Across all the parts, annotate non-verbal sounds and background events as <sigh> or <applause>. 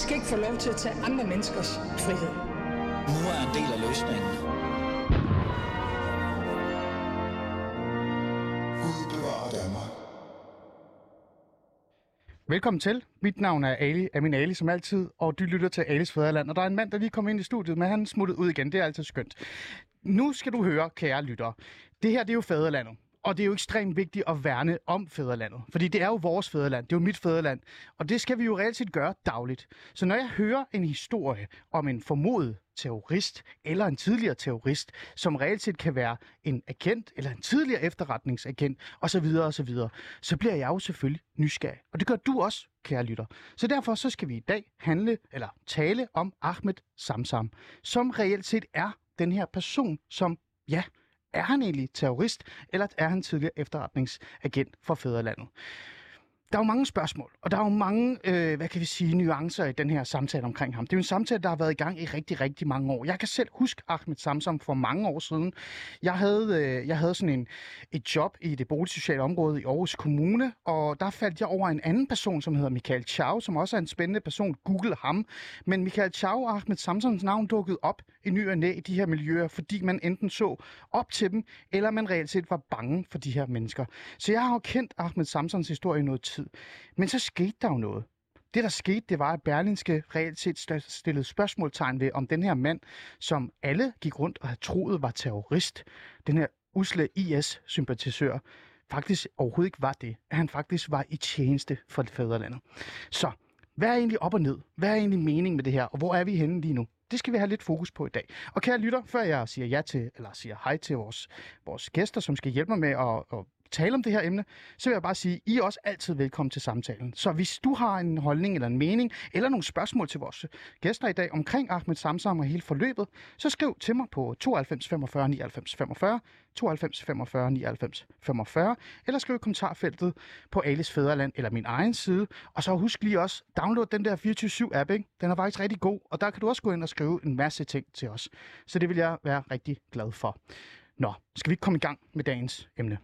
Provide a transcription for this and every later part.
skal ikke få lov til at tage andre menneskers frihed. Nu er en del af løsningen. Velkommen til. Mit navn er Ali, Amin Ali som altid, og du lytter til Alis Fæderland. Og der er en mand, der lige kom ind i studiet, men han smuttede ud igen. Det er altid skønt. Nu skal du høre, kære lytter. Det her, det er jo fædrelandet. Og det er jo ekstremt vigtigt at værne om fædrelandet. Fordi det er jo vores fædreland. Det er jo mit fædreland. Og det skal vi jo reelt set gøre dagligt. Så når jeg hører en historie om en formodet terrorist eller en tidligere terrorist, som reelt set kan være en agent eller en tidligere efterretningsagent osv., osv., så bliver jeg jo selvfølgelig nysgerrig. Og det gør du også, kære lytter. Så derfor så skal vi i dag handle eller tale om Ahmed Samsam, som reelt set er den her person, som, ja, er han egentlig terrorist, eller er han tidligere efterretningsagent for Fæderlandet? Der er jo mange spørgsmål, og der er jo mange, øh, hvad kan vi sige, nuancer i den her samtale omkring ham. Det er jo en samtale, der har været i gang i rigtig, rigtig mange år. Jeg kan selv huske Ahmed Samsam for mange år siden. Jeg havde, øh, jeg havde sådan en, et job i det boligsociale område i Aarhus Kommune, og der faldt jeg over en anden person, som hedder Michael Chau, som også er en spændende person. Google ham. Men Michael Chau og Ahmed Samsams navn dukkede op i ny og næ i de her miljøer, fordi man enten så op til dem, eller man reelt set var bange for de her mennesker. Så jeg har jo kendt Ahmed Samsons historie i noget tid. Men så skete der jo noget. Det, der skete, det var, at Berlinske reelt set stillede spørgsmålstegn ved, om den her mand, som alle gik rundt og havde troet var terrorist, den her usle IS-sympatisør, faktisk overhovedet ikke var det. At han faktisk var i tjeneste for det fædrelandet. Så, hvad er egentlig op og ned? Hvad er egentlig mening med det her? Og hvor er vi henne lige nu? Det skal vi have lidt fokus på i dag. Og kære lytter, før jeg siger ja til, eller siger hej til vores, vores gæster, som skal hjælpe mig med at, at tale om det her emne, så vil jeg bare sige, I er også altid velkommen til samtalen. Så hvis du har en holdning eller en mening, eller nogle spørgsmål til vores gæster i dag omkring Ahmed Samsam og hele forløbet, så skriv til mig på 92 45 99 45, 92 45 99 45, eller skriv i kommentarfeltet på Alice Fæderland eller min egen side. Og så husk lige også, download den der 24-7-app, ikke? den er faktisk rigtig god, og der kan du også gå ind og skrive en masse ting til os. Så det vil jeg være rigtig glad for. Nå, skal vi ikke komme i gang med dagens emne?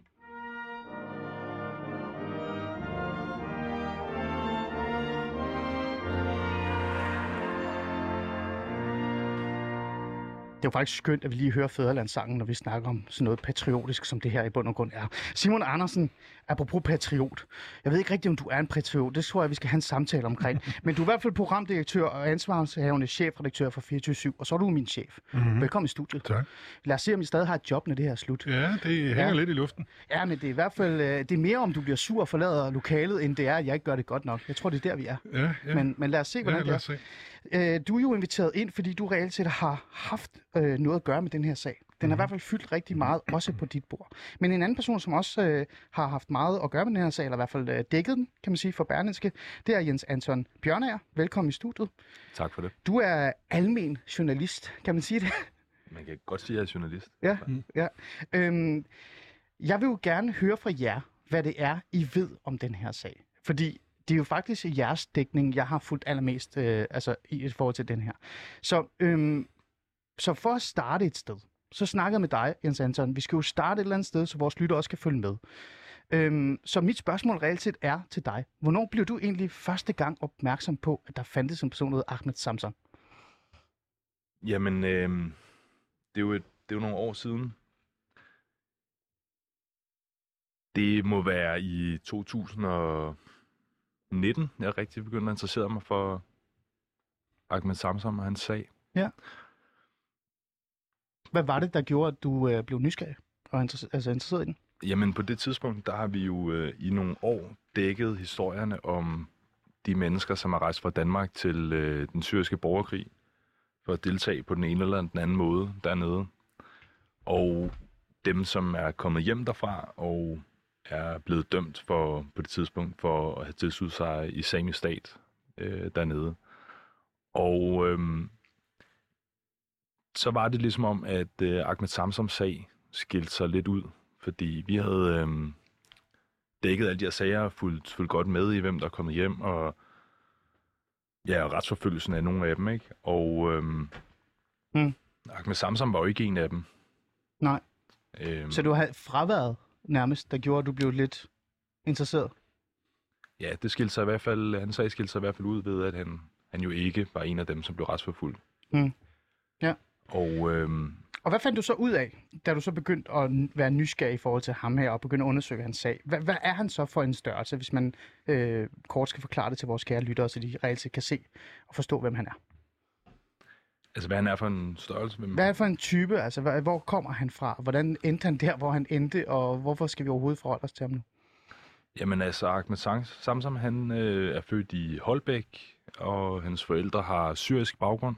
Jo faktisk skønt, at vi lige hører Fæderlandssangen, når vi snakker om sådan noget patriotisk, som det her i bund og grund er. Simon Andersen, apropos patriot. Jeg ved ikke rigtigt, om du er en patriot. Det tror jeg, vi skal have en samtale omkring. <laughs> Men du er i hvert fald programdirektør og ansvarshavende chefredaktør for 24 og så er du min chef. Mm-hmm. Velkommen i studiet. Tak. Lad os se, om I stadig har et job, når det her er slut. Ja, det hænger ja. lidt i luften. Ja, men det er i hvert fald øh, det er mere, om du bliver sur og forlader lokalet, end det er, at jeg ikke gør det godt nok. Jeg tror, det er der, vi er. Ja, ja. Men, men lad os se, hvordan ja, det er. Øh, du er jo inviteret ind, fordi du reelt set har haft øh, noget at gøre med den her sag. Den har i hvert fald fyldt rigtig meget, også på dit bord. Men en anden person, som også øh, har haft meget at gøre med den her sag, eller i hvert fald øh, dækket den, kan man sige, for Berlinske, det er Jens Anton Bjørnager. Velkommen i studiet. Tak for det. Du er almen journalist, kan man sige det? Man kan godt sige, at jeg er journalist. Ja, mm. ja. Øhm, jeg vil jo gerne høre fra jer, hvad det er, I ved om den her sag. Fordi det er jo faktisk jeres dækning, jeg har fulgt allermest øh, altså, i forhold til den her. Så, øhm, så for at starte et sted, så snakker jeg med dig, Jens Anton. Vi skal jo starte et eller andet sted, så vores lytter også kan følge med. Øhm, så mit spørgsmål reelt set er til dig. Hvornår blev du egentlig første gang opmærksom på, at der fandtes en person, der Ahmed Samson? Jamen, øh, det, er jo et, det er jo nogle år siden. Det må være i 2000 og 2019, jeg rigtig begyndte at interessere mig for Ahmed Samsam og hans sag. Ja. Hvad var det, der gjorde, at du øh, blev nysgerrig og inter- altså interesseret i den? Jamen, på det tidspunkt, der har vi jo øh, i nogle år dækket historierne om de mennesker, som er rejst fra Danmark til øh, den syriske borgerkrig for at deltage på den ene eller den anden måde dernede. Og dem, som er kommet hjem derfra og er blevet dømt for på det tidspunkt for at have tilsluttet sig i sami stat øh, dernede. Og øh, så var det ligesom om, at øh, Ahmed Samsams sag skilte sig lidt ud, fordi vi havde øh, dækket alle de her sager, fulgt, fulgt godt med i, hvem der er kommet hjem, og ja, retsforfølgelsen af nogle af dem, ikke? Og øh, mm. Ahmed Samsam var jo ikke en af dem. Nej. Øhm, så du havde fraværet nærmest, der gjorde, at du blev lidt interesseret? Ja, det skilte sig i hvert fald, han sag skilte sig i hvert fald ud ved, at han han jo ikke var en af dem, som blev retsforfulgt. Mm. Ja. Og øhm, Og hvad fandt du så ud af, da du så begyndte at være nysgerrig i forhold til ham her og begynde at undersøge hans sag? Hvad, hvad er han så for en størrelse, hvis man øh, kort skal forklare det til vores kære lyttere, så de reelt set kan se og forstå, hvem han er? Altså, hvad han er for en størrelse? Hvem, Hvad er for en type? Altså, hvor kommer han fra? Hvordan endte han der, hvor han endte, og hvorfor skal vi overhovedet forholde os til ham nu? Jamen altså, Ahmed Sam- Samsam, han øh, er født i Holbæk, og hans forældre har syrisk baggrund.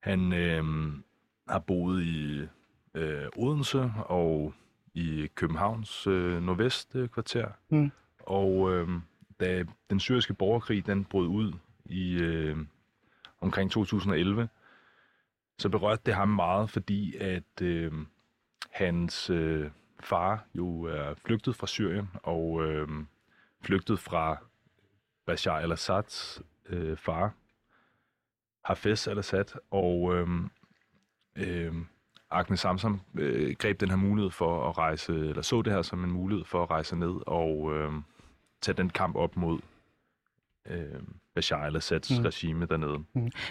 Han øh, har boet i øh, Odense og i Københavns øh, nordvestkvarter. Mm. Og øh, da den syriske borgerkrig den brød ud i øh, omkring 2011, så berørte det ham meget, fordi at øh, hans øh, far jo er flygtet fra Syrien og øh, flygtet fra Bashar al-Assads øh, far, Hafez al-Assad, og øh, øh, Agne Samsam øh, greb den her mulighed for at rejse, eller så det her som en mulighed for at rejse ned og øh, tage den kamp op mod øh, Bashar al-Assads Mm. mm. regime dernede.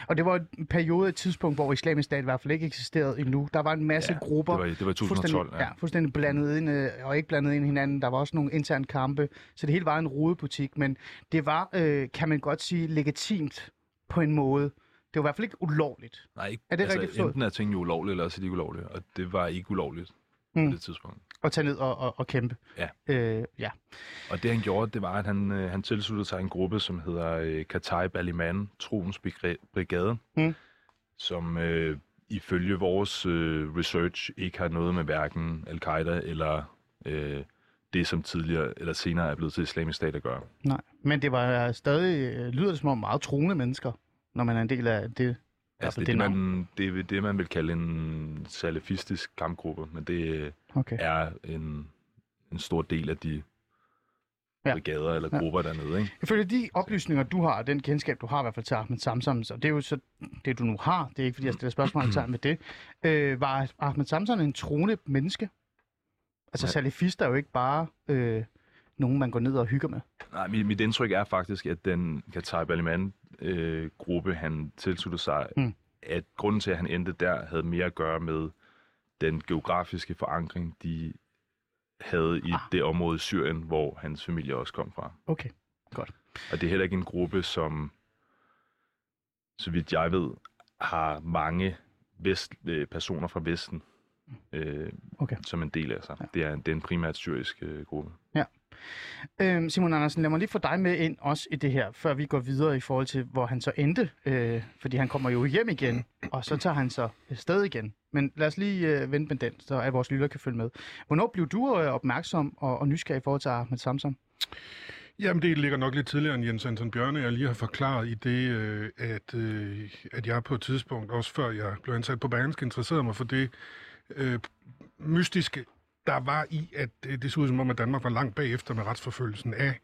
Og det var en periode, et tidspunkt, hvor islamisk stat i hvert fald ikke eksisterede endnu. Der var en masse Ja, grupper, Det var, det var i 2012, fuldstændig, ja. fuldstændig blandet ind, øh, og ikke blandet ind i hinanden. Der var også nogle interne kampe, så det hele var en rodebutik, men det var, øh, kan man godt sige, legitimt på en måde. Det var i hvert fald ikke ulovligt. Nej, ikke, Er det altså, rigtigt forstået? Enten er tingene ulovlige, eller også er de ikke ulovlige, og det var ikke ulovligt mm. Mm. på det tidspunkt. At tage ned og, og, og kæmpe. Ja. Øh, ja. Og det han gjorde, det var, at han, øh, han tilsluttede sig en gruppe, som hedder øh, Kataib Aliman, Troens Brigade, Mm. som øh, ifølge vores øh, research ikke har noget med hverken Al-Qaida eller øh, det, som tidligere eller senere er blevet til islamisk stat at gøre. Nej. Men det var stadig, øh, lyder det som om meget troende mennesker, når man er en del af det. Altså, det det, er det, man, det er det, man vil kalde en salafistisk kampgruppe, men det Okay. er en, en stor del af de Ja. brigader eller Ja. grupper dernede. Ikke? Ifølge de oplysninger, du har, og den kendskab, du har i hvert fald til Ahmed Samsam, så det er jo så det, du nu har, det er ikke, fordi jeg stiller spørgsmål til med det, øh, var Ahmed Samsam en troende menneske? Altså, Nej. salafister er jo ikke bare øh, nogen, man går ned og hygger med. Nej, mit, mit indtryk er faktisk, at den Qatar Baliman-gruppe, han tilsluttede sig, Mm. mm. at grunden til, at han endte der, havde mere at gøre med den geografiske forankring, de havde i Ah. det område i Syrien, hvor hans familie også kom fra. Okay. Og det er heller ikke en gruppe, som, så vidt jeg ved, har mange vest, øh, personer fra Vesten øh, Okay. som en del af sig. Ja. Ja. Det, er, det er en primært syrisk øh, gruppe. Øhm, Simon Andersen, lad mig lige få dig med ind også i det her, før vi går videre i forhold til, hvor han så endte. Øh, fordi han kommer jo hjem igen, og så tager han så øh, sted igen. Men lad os lige øh, vente med den, så at vores lytter kan følge med. Hvornår blev du øh, opmærksom og, og nysgerrig i forhold til Ahmed Samsam? Jamen, det ligger nok lidt tidligere end Jens Anton Bjørne, jeg lige har forklaret i det, øh, at, øh, at jeg på et tidspunkt, også før jeg blev ansat på Bergensk, interesserede mig for det øh, mystiske, der var i, at øh, det så ud som om, at Danmark var langt bagefter med retsforfølgelsen af,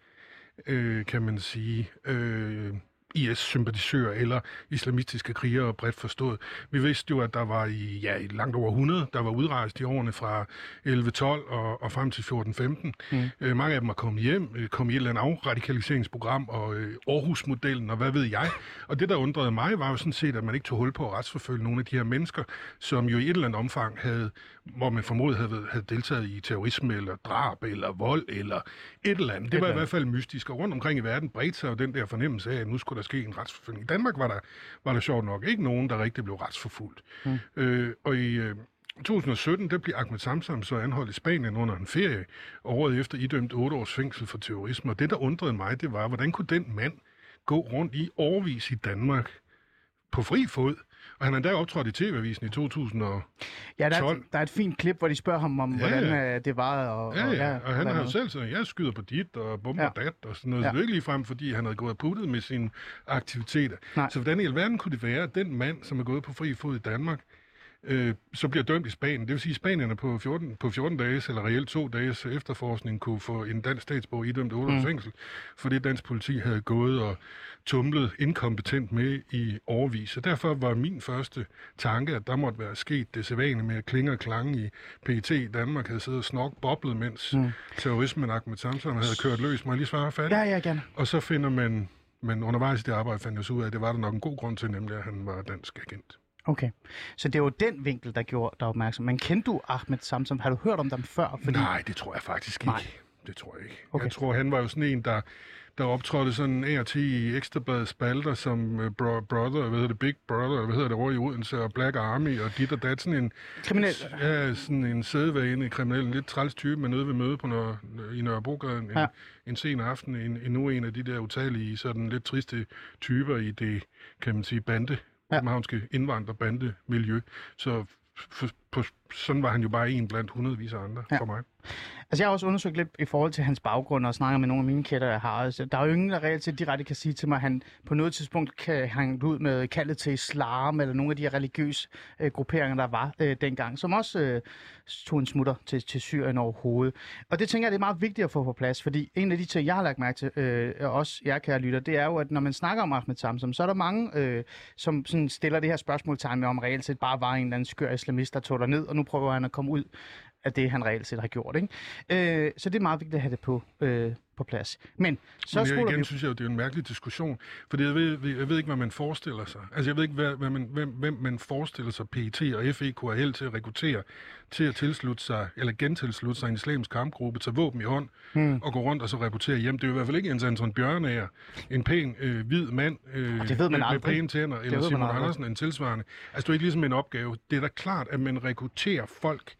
øh, kan man sige, øh, IS-sympatisører eller islamistiske krigere bredt forstået. Vi vidste jo, at der var i, ja, langt over 100, der var udrejst i årene fra 11-12 og, og frem til 14-15. Mm. Øh, mange af dem er kommet hjem, øh, kommet i et eller andet afradikaliseringsprogram og øh, Aarhus-modellen og hvad ved jeg. Og det, der undrede mig, var jo sådan set, at man ikke tog hul på at retsforfølge nogle af de her mennesker, som jo i et eller andet omfang havde, hvor man formodet havde, havde deltaget i terrorisme eller drab eller vold eller et eller andet. Det Et var i hvert fald mystisk. Og rundt omkring i verden bredte sig jo den der fornemmelse af, at nu skulle der ske en retsforfølgning. I Danmark var der, var der sjovt nok ikke nogen, der rigtig blev retsforfulgt. Mm. Øh, og i øh, 2017, der blev Ahmed Samsam så anholdt i Spanien under en ferie, og året efter idømt 8 års fængsel for terrorisme. Og det, der undrede mig, det var, hvordan kunne den mand gå rundt i årvis i Danmark på fri fod? Og han har endda optrådt i TV-avisen i 2000 og... Ja, der er, 12. et, der er et fint klip, hvor de spørger ham om, Ja, hvordan ja. øh, det var. Og, Ja, ja, og han hvordan har jo selv sagt, jeg skyder på dit og bomber Ja. ja. dat og sådan noget. Ja. Ja. Så det er ikke frem, fordi han havde gået og puttet med sine aktiviteter. Nej. Så hvordan i alverden kunne det være, at den mand, som er gået på fri fod i Danmark, øh, så bliver dømt i Spanien. Det vil sige, at spanierne på 14, på 14 dages, eller reelt to dages efterforskning, kunne få en dansk statsborger idømt 8 års Mm. fængsel, fordi dansk politi havde gået og tumlet inkompetent med i overvis. Så derfor var min første tanke, at der måtte være sket det sædvanlige med at klinge og klange i PET i Danmark, havde siddet og snok boblet, mens Mm. terrorismen Ahmed Samsam havde kørt løs. Må jeg lige svare færdigt? Ja, ja, gerne. Og så finder man Men undervejs i det arbejde fandt jeg så ud af, at det var der nok en god grund til, nemlig at han var dansk agent. Okay. Så det var den vinkel, der gjorde dig opmærksom. Men kendte du Ahmed Samsam? Har du hørt om dem før? Fordi... Nej, det tror jeg faktisk ikke. Nej. Det tror jeg ikke. Okay. Jeg tror, han var jo sådan en, der, der optrådte sådan af og til i Ekstrabladets spalter som uh, bro, brother, hvad hedder det, Big Brother, hvad hedder det, over i Odense, og Black Army, og dit og dat, sådan en... Kriminel. Ja, sådan en sædvane kriminel, en lidt træls type, man nødt ved møde på Nør, i Nørrebrogade en, Ja. en sen aften, en, endnu en af de der utallige, sådan lidt triste typer i det, kan man sige, bande. Københavnske indvandrerbande-miljø. Så for, på, sådan var han jo bare en blandt hundredvis af andre Ja. for mig. Altså, jeg har også undersøgt lidt i forhold til hans baggrund og snakket med nogle af mine kætter, jeg har. Altså, der er jo ingen, der reelt set direkte kan sige til mig, at han på noget tidspunkt kan hænge ud med kaldet til islam, eller nogle af de her religiøse øh, grupperinger, der var øh, dengang, som også øh, tog en smutter til, til Syrien overhovedet. Og det tænker jeg, det er meget vigtigt at få på plads, fordi en af de ting, jeg har lagt mærke til, øh, og også jer kære lytter, det er jo, at når man snakker om Ahmed Samsam, så er der mange, øh, som sådan stiller det her spørgsmål til ham, om reelt set bare var en eller anden skør islamist, der tog ned, og nu prøver han at komme ud af det, han reelt set har gjort. Ikke? Øh, så det er meget vigtigt at have det på, øh, på plads. Men så Men jeg, igen vi... synes jeg jo, det er en mærkelig diskussion, fordi jeg ved, jeg ved ikke, hvad man forestiller sig. Altså, jeg ved ikke, hvad, hvad man, hvem, hvem man forestiller sig, PET og FE kunne have held til at rekruttere til at tilslutte sig, eller gentilslutte sig en islamisk kampgruppe, tage våben i hånd Hmm. og gå rundt og så rapportere hjem. Det er jo i hvert fald ikke Jens Anton Bjørnager, en pæn øh, hvid mand øh, det ved man med, med aldrig. pæne tænder, eller ved man Simon. Andersen, en tilsvarende. Altså, det er ikke ligesom en opgave. Det er da klart, at man rekrutterer folk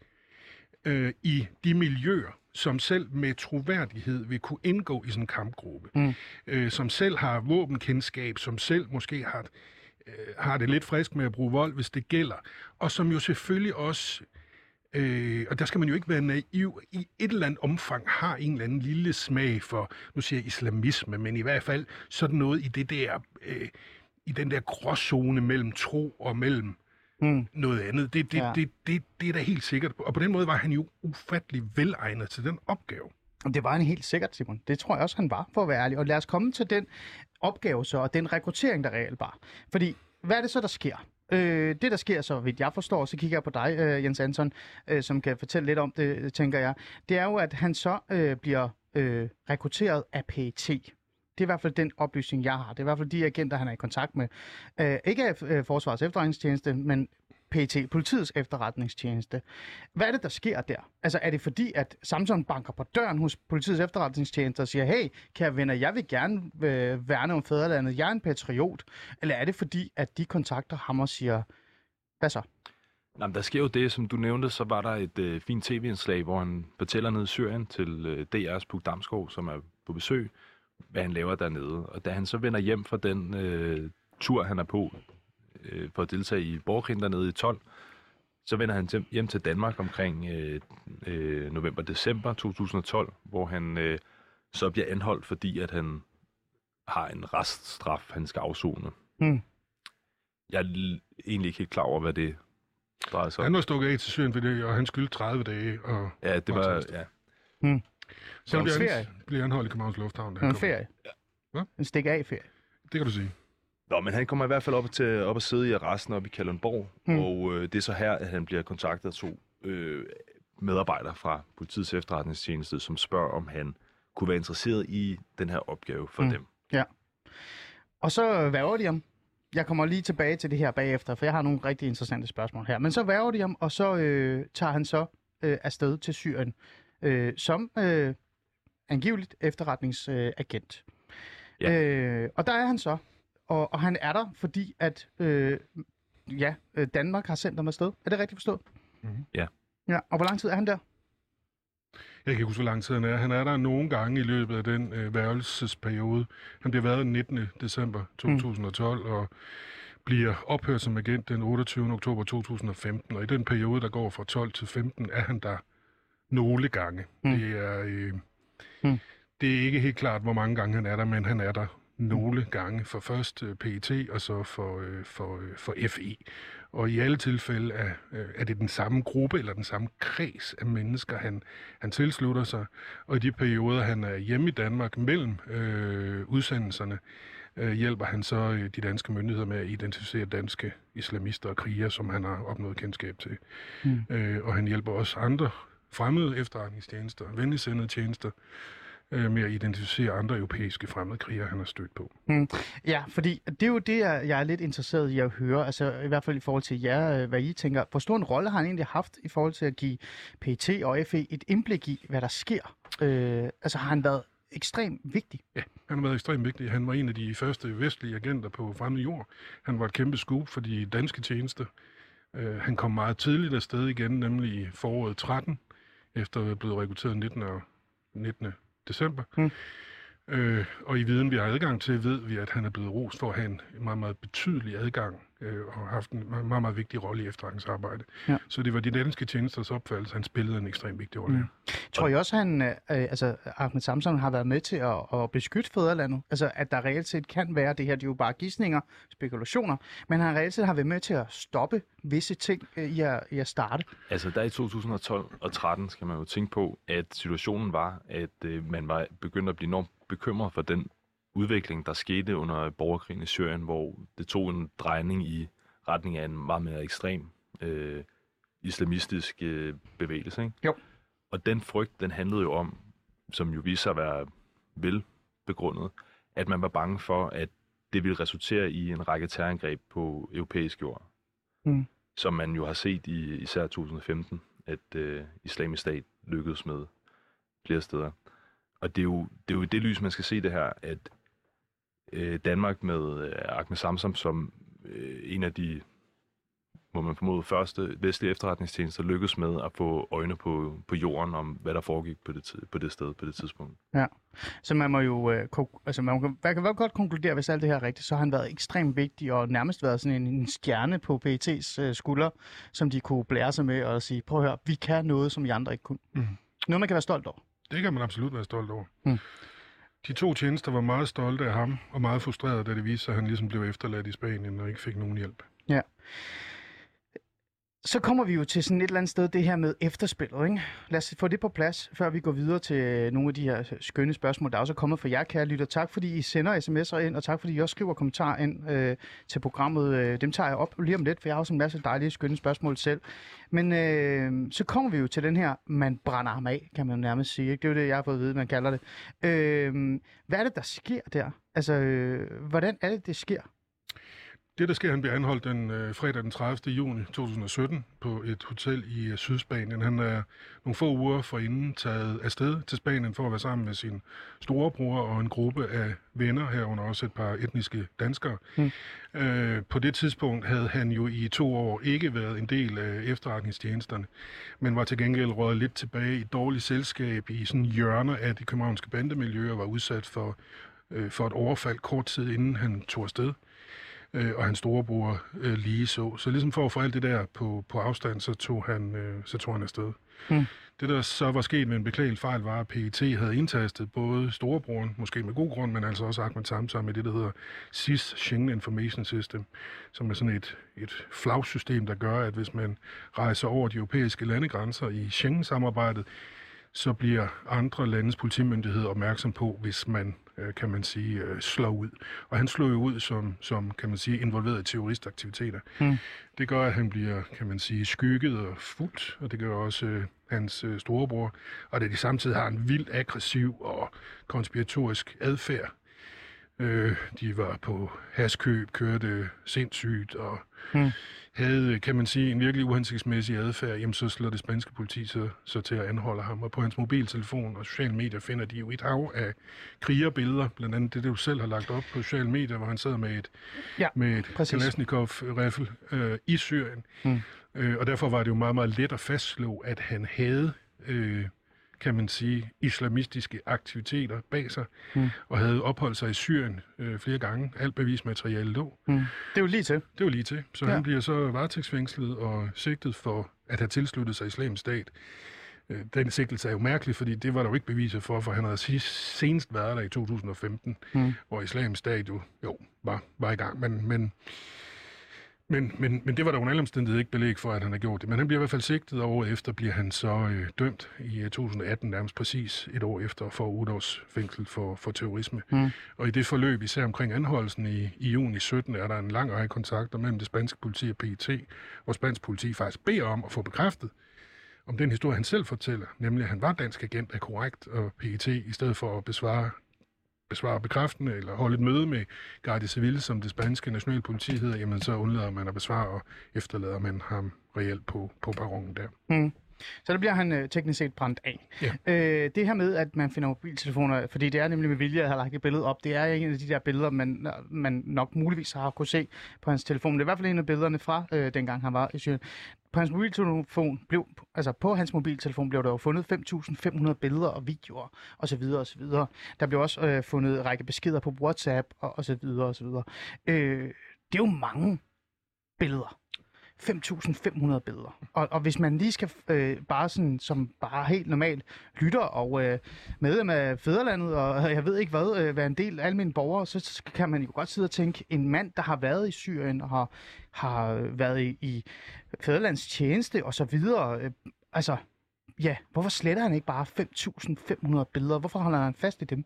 øh, i de miljøer, som selv med troværdighed vil kunne indgå i sådan en kampgruppe. Mm. Øh, som selv har våbenkendskab, som selv måske har, øh, har det lidt frisk med at bruge vold, hvis det gælder. Og som jo selvfølgelig også, øh, og der skal man jo ikke være naiv, i et eller andet omfang har en eller anden lille smag for, nu siger jeg islamisme, men i hvert fald sådan noget i det der, øh, i den der gråzone mellem tro og mellem Mm. noget andet. Det, det, Ja. det, det, det er da helt sikkert. Og på den måde var han jo ufattelig velegnet til den opgave. Og Det var han helt sikkert, Simon. Det tror jeg også, han var, for at være ærlig. Og lad os komme til den opgave så, og den rekruttering, der reelt var. Fordi, hvad er det så, der sker? Øh, det, der sker, så vidt jeg forstår, så kigger jeg på dig, øh, Jens Anton, øh, som kan fortælle lidt om det, tænker jeg. Det er jo, at han så øh, bliver øh, rekrutteret af PET. Det er i hvert fald den oplysning, jeg har. Det er i hvert fald de agenter, han er i kontakt med. Øh, ikke af øh, Forsvarets efterretningstjeneste, men PT, politiets efterretningstjeneste. Hvad er det, der sker der? Altså, er det fordi, at Samsung banker på døren hos politiets efterretningstjeneste og siger, hey, kære venner, jeg vil gerne øh, værne om fædrelandet, jeg er en patriot? Eller er det fordi, at de kontakter ham og siger, hvad så? Jamen, men der sker jo det, som du nævnte, så var der et øh, fint tv-indslag, hvor han fortæller ned i Syrien til øh, DR's Puk Damsgaard, som er på besøg, hvad han laver dernede. Og da han så vender hjem fra den øh, tur, han er på, øh, for at deltage i borgerkrigen dernede i 12, så vender han hjem- hjem til Danmark omkring øh, øh, november-december 2012, hvor han øh, så bliver anholdt, fordi at han har en reststraf, han skal afzone. Hmm. Jeg er l- egentlig ikke helt klar over, hvad det drejer sig om. Han var stukket af til Syrien for det, og han skyldte 30 dage. Og Ja, det var... Ja. Så en bliver ferie. han, bliver anholdt i Københavns Lufthavn. da han En ferie. Hvad? En stik af ferie. Det kan du sige. Nå, men han kommer i hvert fald op, til, op at sidde i arresten op i Kalundborg, Mm. og øh, det er så her, at han bliver kontaktet af to øh, medarbejdere fra politiets efterretningstjeneste, som spørger, om han kunne være interesseret i den her opgave for Mm. dem. Og så værger de ham. Jeg kommer lige tilbage til det her bagefter, for jeg har nogle rigtig interessante spørgsmål her. Men så værger de ham, og så øh, tager han så øh, afsted til Syrien øh, som øh, angiveligt efterretningsagent. Ja. Øh, og der er han så, og, og han er der, fordi at øh, ja, øh, Danmark har sendt ham afsted. Er det rigtigt forstået? Mhm. Ja. Ja, og hvor lang tid er han der? Jeg kan ikke huske, hvor lang tid han er. Han er der nogle gange i løbet af den øh, værelsesperiode. Han bliver været den 19. december 2012 mm. og bliver ophørt som agent den 28. oktober 2015. Og i den periode, der går fra 12 til 15, er han der nogle gange. Mm. Det, er, øh, Mm. det er ikke helt klart, hvor mange gange han er der, men han er der nogle gange for først øh, PET og så for, øh, for, øh, for FE. Og i alle tilfælde er, øh, er det den samme gruppe eller den samme kreds af mennesker, han, han tilslutter sig. Og i de perioder, han er hjemme i Danmark mellem øh, udsendelserne, øh, hjælper han så øh, de danske myndigheder med at identificere danske islamister og krigere, som han har opnået kendskab til. Mm. Øh, og han hjælper også andre fremmede efterretningstjenester, venligsendede tjenester, øh, med at identificere andre europæiske fremmedkrigere, han har stødt på. Ja, fordi det er jo det, jeg er lidt interesseret i at høre, altså i hvert fald i forhold til jer, øh, hvad I tænker. Hvor stor en rolle har han egentlig haft i forhold til at give PET og FE et indblik i, hvad der sker? Øh, altså har han været ekstremt vigtig? Ja, han har været ekstremt vigtig. Han var en af de første vestlige agenter på fremmed jord. Han var et kæmpe scoop for de danske tjenester. Uh, han kom meget tidligt afsted igen, nemlig i foråret 13, efter at være blevet rekrutteret 19. Og 19. december. Hmm. Øh, og i viden, vi har adgang til, ved vi, at han er blevet rost for at have en meget, meget betydelig adgang øh, og har haft en meget, meget vigtig rolle i efterretningsarbejde. Ja. Så det var de danske tjenesters opfattelse, han spillede en ekstremt vigtig rolle. Mm. Tror I også, han, øh, altså Ahmed Samsam har været med til at, at beskytte fædrelandet? Altså at der reelt set kan være, det her det er jo bare gissninger, spekulationer, men han reelt set har været med til at stoppe visse ting øh, i, at, i at starte? Altså der i 2012 og 13 skal man jo tænke på, at situationen var, at øh, man var begyndt at blive enormt bekymret for den udvikling, der skete under borgerkrigen i Syrien, hvor det tog en drejning i retning af en meget mere ekstrem øh, islamistisk øh, bevægelse. Ikke? Jo. Og den frygt, den handlede jo om, som jo viser sig at være velbegrundet, at man var bange for, at det ville resultere i en række terrorangreb på europæisk jord. Mm. Som man jo har set i især 2015, at øh, islamisk stat lykkedes med flere steder. Og det er, jo, det er jo i det lys, man skal se det her, at øh, Danmark med øh, Ahmed Samsam som øh, en af de, må man formode, første vestlige efterretningstjenester lykkedes med at få øjne på, på jorden om, hvad der foregik på det, tid- på det sted på det tidspunkt. Så man må jo, øh, altså man kan, man kan vel godt konkludere, hvis alt det her er rigtigt, så har han været ekstremt vigtig og nærmest været sådan en, en stjerne på PET's øh, skulder, som de kunne blære sig med og sige, prøv at høre, vi kan noget, som I andre ikke kunne. Mhm. Noget, man kan være stolt over. Det kan man absolut være stolt over. Mm. De to tjenester var meget stolte af ham, og meget frustrerede, da det viste sig, at han ligesom blev efterladt i Spanien og ikke fik nogen hjælp. Ja. Så kommer vi jo til sådan et eller andet sted, det her med efterspillet. Ikke? Lad os få det på plads, før vi går videre til nogle af de her skønne spørgsmål, der også er kommet fra jer, kære lytter. Tak fordi I sender sms'er ind, og tak fordi I også skriver kommentarer ind øh, til programmet. Øh, Dem tager jeg op lige om lidt, for jeg har også en masse dejlige, skønne spørgsmål selv. Men øh, så kommer vi jo til den her, man brænder ham af, kan man jo nærmest sige. Ikke? Det er jo det, jeg har fået at vide, man kalder det. Øh, hvad er det, der sker der? Altså, øh, hvordan er det, det sker? Det, der sker, han bliver anholdt den øh, fredag den 30. juni 2017 på et hotel i øh, Sydspanien. Han er nogle få uger forinden taget afsted til Spanien for at være sammen med sin storebror og en gruppe af venner, herunder også et par etniske danskere. Mm. Øh, på det tidspunkt havde han jo i to år ikke været en del af efterretningstjenesterne, men var til gengæld røget lidt tilbage i dårligt selskab i sådan hjørner af de københavnske bandemiljøer, var udsat for, øh, for et overfald kort tid inden han tog afsted øh, og hans storebror øh, lige så. Så ligesom for at få alt det der på, på afstand, så tog han, øh, så tog han afsted. Mm. Det, der så var sket med en beklagelig fejl, var, at PET havde indtastet både storebroren, måske med god grund, men altså også Ahmed Samsam i det, der hedder SIS, Schengen Information System, som er sådan et, et flagsystem, der gør, at hvis man rejser over de europæiske landegrænser i Schengen-samarbejdet, så bliver andre landes politimyndigheder opmærksom på, hvis man, øh, kan man sige, øh, slår ud. Og han slår jo ud som, som kan man sige, involveret i terroristaktiviteter. Mm. Det gør, at han bliver, kan man sige, skygget og fuldt, og det gør også øh, hans øh, storebror. Og det de samtidig har en vildt aggressiv og konspiratorisk adfærd. Øh, de var på haskøb, kørte sindssygt og Mm. havde, kan man sige, en virkelig uhensigtsmæssig adfærd, jamen så slår det spanske politi så, så til at anholde ham. Og på hans mobiltelefon og sociale medier finder de jo et hav af krigerbilleder, blandt andet det, du selv har lagt op på sociale medier, hvor han sidder med et, Ja, med et. Kalashnikov-riffel øh, i Syrien. Mm. Øh, og derfor var det jo meget, meget let at fastslå, at han havde, øh, kan man sige, islamistiske aktiviteter bag sig, Mm. og havde opholdt sig i Syrien øh, flere gange. Alt bevismateriale lå. Mm. Det er jo lige til. Det var lige til. Så ja. han bliver så varetægtsfængslet og sigtet for at have tilsluttet sig islamisk stat. Øh, Den sigtelse er jo mærkelig, fordi det var der jo ikke beviser for, for han havde sidst, senest været der i 2015, Mm. hvor islamisk stat jo, jo var, var i gang. Men, men, men, men, men det var der under alle omstændigheder ikke belæg for, at han har gjort det. Men han bliver i hvert fald sigtet, og året efter bliver han så øh, dømt i øh, 2018, nærmest præcis et år efter, for 8 års fængsel for, for terrorisme. Mm. Og i det forløb, især omkring anholdelsen i, i juni 17, er der en lang række kontakter mellem det spanske politi og PET, hvor spansk politi faktisk beder om at få bekræftet, om den historie, han selv fortæller, nemlig at han var dansk agent, er korrekt, og PET i stedet for at besvare besvare bekræftende eller holde et møde med Guardia Civil, som det spanske nationalpoliti hedder, jamen så undlader man at besvare og efterlader man ham reelt på, på perronen der. Mm. Så der bliver han øh, teknisk set brændt af. Ja. Øh, det her med, at man finder mobiltelefoner, fordi det er nemlig med vilje, at jeg har lagt et billede op, det er en af de der billeder, man, man nok muligvis har kunne se på hans telefon. Det er i hvert fald en af billederne fra øh, dengang han var i Syrien. På hans mobiltelefon blev, altså på hans mobiltelefon blev der jo fundet 5.500 billeder og videoer osv. osv. Der blev også øh, fundet en række beskeder på WhatsApp og, og så videre og så videre. Øh, det er jo mange billeder. 5.500 billeder. Og, og hvis man lige skal øh, bare sådan, som bare helt normalt lytter og øh, medlem af Fæderlandet, og jeg ved ikke hvad, øh, være en del af alle mine borgere, så, så kan man jo godt sidde og tænke, en mand, der har været i Syrien og har, har været i, i Fæderlands tjeneste og så videre, øh, altså, ja, hvorfor sletter han ikke bare 5.500 billeder? Hvorfor holder han fast i dem?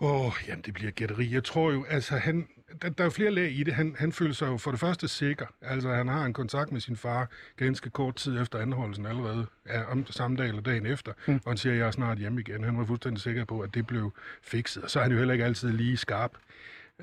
Åh, oh, jamen det bliver gætteri. Jeg tror jo, altså han, der, der er jo flere lag i det. Han, han føler sig jo for det første sikker. Altså han har en kontakt med sin far ganske kort tid efter anholdelsen allerede, ja, om samme dag eller dagen efter. Mm. Og han siger, jeg er snart hjemme igen. Han var fuldstændig sikker på, at det blev fikset. Og så er han jo heller ikke altid lige skarp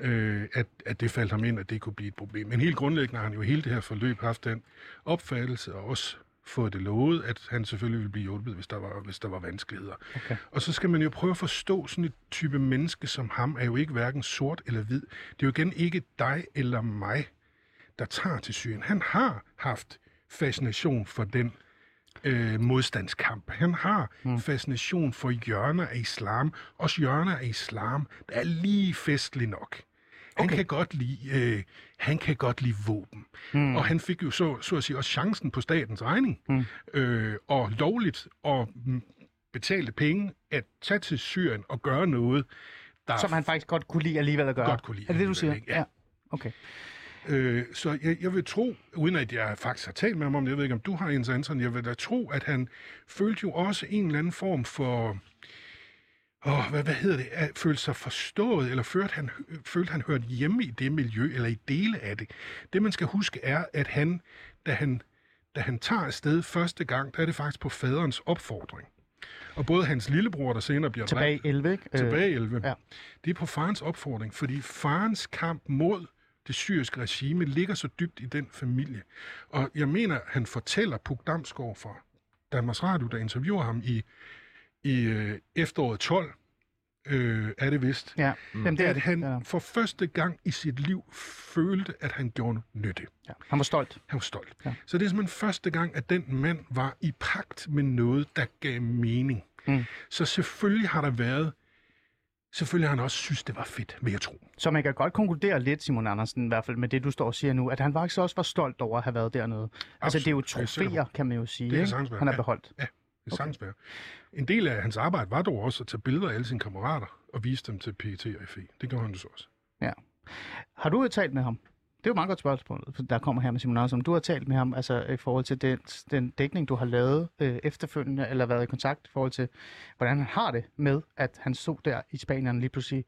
øh, at, at det faldt ham ind, at det kunne blive et problem. Men helt grundlæggende har han jo hele det her forløb haft den opfattelse, og også fået det lovet, at han selvfølgelig ville blive hjulpet, hvis der var, hvis der var vanskeligheder. Okay. Og så skal man jo prøve at forstå sådan et type menneske som ham, er jo ikke hverken sort eller hvid. Det er jo igen ikke dig eller mig, der tager til Syrien. Han har haft fascination for den øh, modstandskamp. Han har mm. fascination for hjørner af islam, også hjørner af islam, der er lige festlig nok. Han okay. kan godt lide, øh, han kan godt lide våben. Mm. Og han fik jo så, så at sige også chancen på statens regning, mm. øh, og lovligt at betale penge at tage til Syrien og gøre noget, der... Som han faktisk godt kunne lide alligevel at gøre. Godt kunne lide. Er det det, du siger? Ikke? Ja. ja. Okay. Øh, så jeg, jeg vil tro, uden at jeg faktisk har talt med ham om det, jeg ved ikke, om du har Jens Anton, jeg vil da tro, at han følte jo også en eller anden form for åh, hvad, hvad hedder det, at føle sig forstået, eller følte han, følte han hørt hjemme i det miljø, eller i dele af det. Det, man skal huske, er, at han, da han, da han tager afsted første gang, der er det faktisk på faderens opfordring. Og både hans lillebror, der senere bliver Tilbage dræbt, 11, ikke? tilbage 11, ja. det er på farens opfordring, fordi farens kamp mod det syriske regime ligger så dybt i den familie. Og jeg mener, han fortæller Puk Damsgaard fra Danmarks Radio, der interviewer ham i i øh, efteråret 12, øh, er det vist, ja. mm. Jamen, det er at han ja. for første gang i sit liv følte, at han gjorde nytte. Ja. Han var stolt. Han var stolt. Ja. Så det er simpelthen første gang, at den mand var i pagt med noget, der gav mening. Mm. Så selvfølgelig har der været Selvfølgelig har han også synes, det var fedt, vil jeg tro. Så man kan godt konkludere lidt, Simon Andersen, i hvert fald med det, du står og siger nu, at han faktisk også var stolt over at have været dernede. Absolut. Altså, det er jo trofæer, kan man jo sige, det er han har beholdt. Ja, det er okay. En del af hans arbejde var dog også at tage billeder af alle sine kammerater og vise dem til PET og FE. Det gjorde han så også. Ja. Har du talt med ham? Det er jo et meget godt spørgsmål, der kommer her med Simon Andersen. Du har talt med ham altså, i forhold til den, den dækning, du har lavet øh, efterfølgende, eller været i kontakt i forhold til, hvordan han har det med, at han stod der i Spanien lige pludselig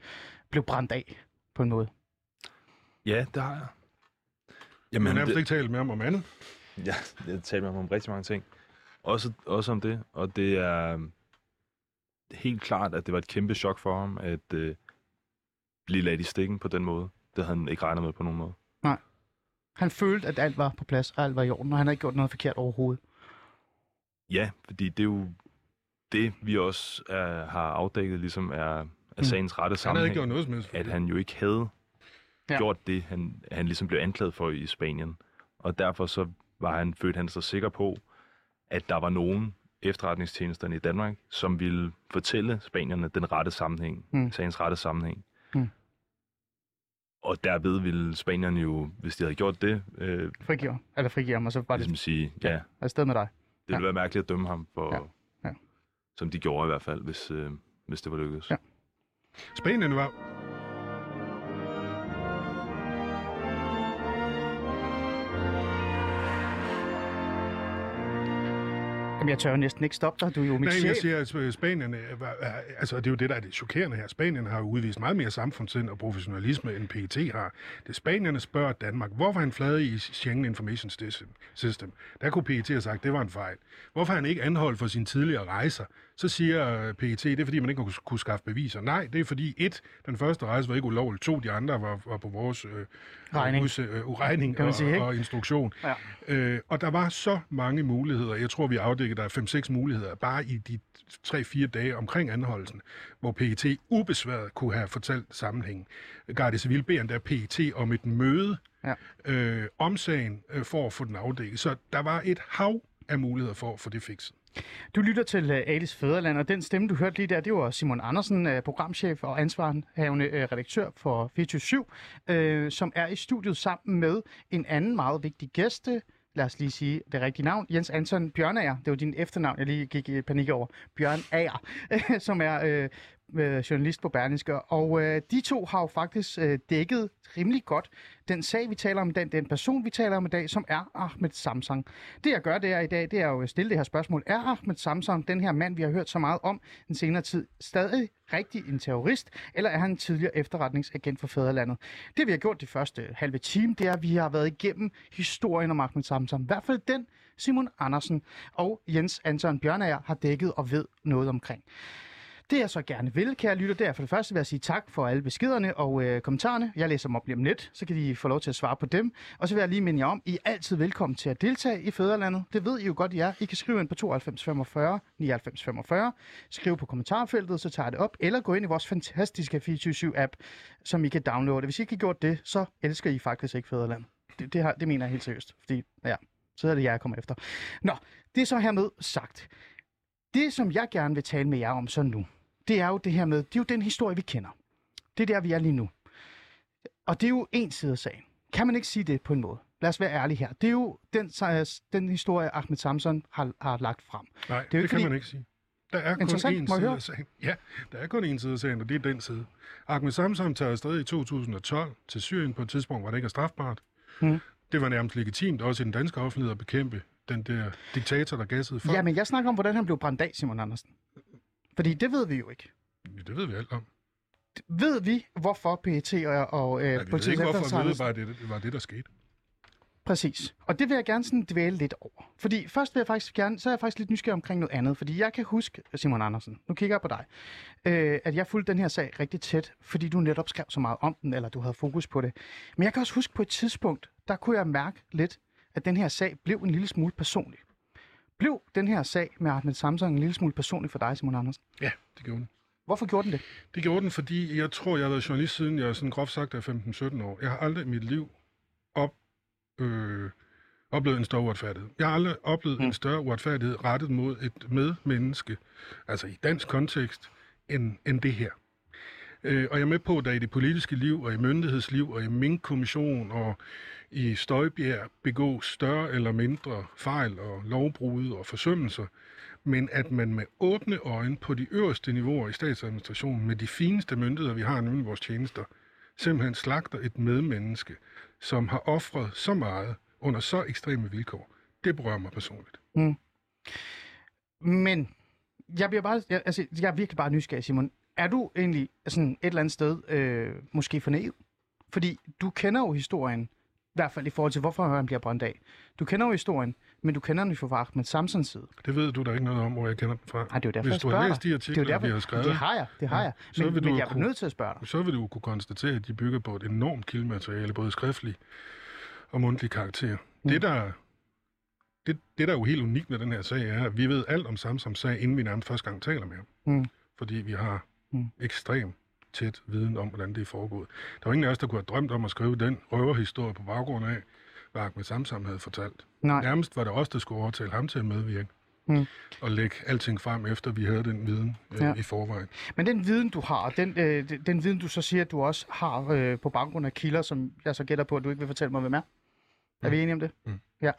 blev brændt af på en måde. Ja, det har jeg. Jamen, du har nærmest det... ikke talt med ham om andet. Ja, jeg har talt med ham om rigtig mange ting. Også, også om det, og det er helt klart, at det var et kæmpe chok for ham, at øh, blive ladt i stikken på den måde. Det havde han ikke regnet med på nogen måde. Nej. Han følte, at alt var på plads, og alt var i orden, og han havde ikke gjort noget forkert overhovedet. Ja, fordi det er jo det, vi også er, har afdækket, ligesom er, er mm. sagens rette sammenhæng. Han havde ikke gjort noget som helst At han jo ikke havde ja. gjort det, han, han ligesom blev anklaget for i Spanien. Og derfor så var han, følte han sig sikker på, at der var nogen efterretningstjenesterne i Danmark, som ville fortælle spanierne den rette sammenhæng, mm. sagens rette sammenhæng. Mm. Og derved ville spanierne jo, hvis de havde gjort det... Øh, frigive, eller frigive ham, og så bare ligesom sige, ja, ja sted med dig. Det ville ja. være mærkeligt at dømme ham for, ja. Ja. som de gjorde i hvert fald, hvis, øh, hvis det var lykkedes. Ja. Spanien var Jamen, jeg tør næsten ikke stoppe dig. Du er jo mit Nej, jeg siger, at øh, Spanien, er- altså det er jo det, der er det chokerende her. Spanien har udvist meget mere samfundssind og professionalisme, end PET har. Det spanierne spørger Danmark, hvorfor han flade i Schengen Information System? Der kunne PET have sagt, det var en fejl. Hvorfor han ikke anholdt for sine tidligere rejser? Så siger øh, PET, det er fordi, man ikke kunne, kunne skaffe beviser. Nej, det er fordi, et, den første rejse var ikke ulovlig. To, de andre var, var på vores øh, Regning. Us, øh, regning Kan man og, sige, ikke? og instruktion. Ja. Øh, og der var så mange muligheder. Jeg tror, vi afdækkede, der er 5-6 muligheder bare i de 3-4 dage omkring anholdelsen, hvor PET ubesværet kunne have fortalt sammenhængen. Garde Civil beder endda PET om et møde Ja. øh, om sagen øh, for at få den afdækket. Så der var et hav af muligheder for at få det fikset. Du lytter til øh, Alice Fæderland, og den stemme, du hørte lige der, det var Simon Andersen, øh, programchef og ansvarhavende øh, redaktør for 24 som er i studiet sammen med en anden meget vigtig gæst. Lad os lige sige det rigtige navn. Jens Anton Bjørnager. Det var din efternavn, jeg lige gik i panik over. Bjørn Ager, <laughs> som er øh, øh, journalist på Berlingske. Og øh, de to har jo faktisk øh, dækket rimelig godt den sag, vi taler om, den, den person, vi taler om i dag, som er Ahmed Samsang. Det jeg gør der i dag, det er jo at stille det her spørgsmål. Er Ahmed Samsang, den her mand, vi har hørt så meget om den senere tid, stadig rigtig en terrorist, eller er han en tidligere efterretningsagent for fædrelandet? Det vi har gjort det første halve time, det er, at vi har været igennem historien om Ahmed Samsang. I hvert fald den, Simon Andersen og Jens Anton Bjørnager har dækket og ved noget omkring. Det jeg så gerne vil, kære lytter, det er for det første vil jeg sige tak for alle beskederne og øh, kommentarerne. Jeg læser dem op lige om lidt, så kan de få lov til at svare på dem. Og så vil jeg lige minde jer om, I er altid velkommen til at deltage i Fæderlandet. Det ved I jo godt, I er. I kan skrive ind på 92 45 99 45. Skriv på kommentarfeltet, så tager jeg det op. Eller gå ind i vores fantastiske 24-7-app, som I kan downloade. Hvis I ikke har gjort det, så elsker I faktisk ikke Fæderlandet. Det, det, har, det mener jeg helt seriøst. Fordi, ja, så er det jer, jeg kommer efter. Nå, det er så hermed sagt. Det, som jeg gerne vil tale med jer om så nu, det er jo det her med, det er jo den historie, vi kender. Det er der, vi er lige nu. Og det er jo en side af sagen. Kan man ikke sige det på en måde? Lad os være ærlige her. Det er jo den, den historie, Ahmed Samson har, har lagt frem. Nej, jo det, det ikke kan fordi- man ikke sige. Der er kun én side af sagen. Ja, der er kun én side af sagen, og det er den side. Ahmed Samsam tager afsted i 2012 til Syrien på et tidspunkt, hvor det ikke er strafbart. Mm. Det var nærmest legitimt, også i den danske offentlighed, at bekæmpe den der diktator, der gassede folk. Ja, men jeg snakker om, hvordan han blev brændt af, Simon Andersen. Fordi det ved vi jo ikke. Det ved vi alt om. Ved vi, hvorfor PET og, og øh, Ja, vi ved ikke, hvorfor vi bare, det, det var det, der skete. Præcis. Og det vil jeg gerne sådan dvæle lidt over. Fordi først vil jeg faktisk gerne, så er jeg faktisk lidt nysgerrig omkring noget andet. Fordi jeg kan huske, Simon Andersen, nu kigger jeg på dig, øh, at jeg fulgte den her sag rigtig tæt, fordi du netop skrev så meget om den, eller du havde fokus på det. Men jeg kan også huske på et tidspunkt, der kunne jeg mærke lidt, at den her sag blev en lille smule personlig. Blev den her sag med Ahmed Samsung en lille smule personlig for dig, Simon Andersen? Ja, det gjorde den. Hvorfor gjorde den det? Det gjorde den, fordi jeg tror, jeg har været journalist siden jeg er sådan groft sagt er 15-17 år. Jeg har aldrig i mit liv op, øh, oplevet en større uretfærdighed. Jeg har aldrig oplevet mm. en større uretfærdighed rettet mod et medmenneske, altså i dansk kontekst, end, end det her. Øh, og jeg er med på, at der i det politiske liv, og i myndighedsliv, og i minkkommission og i Støjbjerg begås større eller mindre fejl og lovbrud og forsømmelser, men at man med åbne øjne på de øverste niveauer i statsadministrationen, med de fineste myndigheder, vi har nu i vores tjenester, simpelthen slagter et medmenneske, som har offret så meget under så ekstreme vilkår. Det berører mig personligt. Mm. Men jeg bliver bare, jeg, altså, jeg er virkelig bare nysgerrig, Simon. Er du egentlig sådan et eller andet sted øh, måske for naiv? Fordi du kender jo historien, i hvert fald i forhold til, hvorfor han bliver brændt af. Du kender jo historien, men du kender den jo fra Ahmed Samsons side. Det ved du da ikke noget om, hvor jeg kender den fra. Nej, det er jo derfor, Hvis du har læst de Det er artikler, derfor, vi har skrevet, Det har jeg, det har Ja, jeg. så Men, vil du men jeg er nødt til at spørge dig. så vil du kunne konstatere, at de bygger på et enormt kildemateriale, både skriftlig og mundtlig karakter. Mm. Det, der, det, det, der er jo helt unikt med den her sag, er, at vi ved alt om Samsams sag, inden vi nærmest første gang taler med ham. Mm. Fordi vi har Mm. mm. ekstrem tæt viden om, hvordan det er foregået. Der var ingen af os, der kunne have drømt om at skrive den røverhistorie på baggrund af, hvad Ahmed Samsam havde fortalt. Nej, Nærmest var det os, der skulle overtale ham til at medvirke. Mm. Og lægge alting frem, efter vi havde den viden øh, Ja. i forvejen. men den viden, du har, den, øh, den- den viden, du så siger, at du også har øh, på baggrund af kilder, som jeg så gætter på, at du ikke vil fortælle mig, hvem er. Er vi enige om det? Mm. Ja.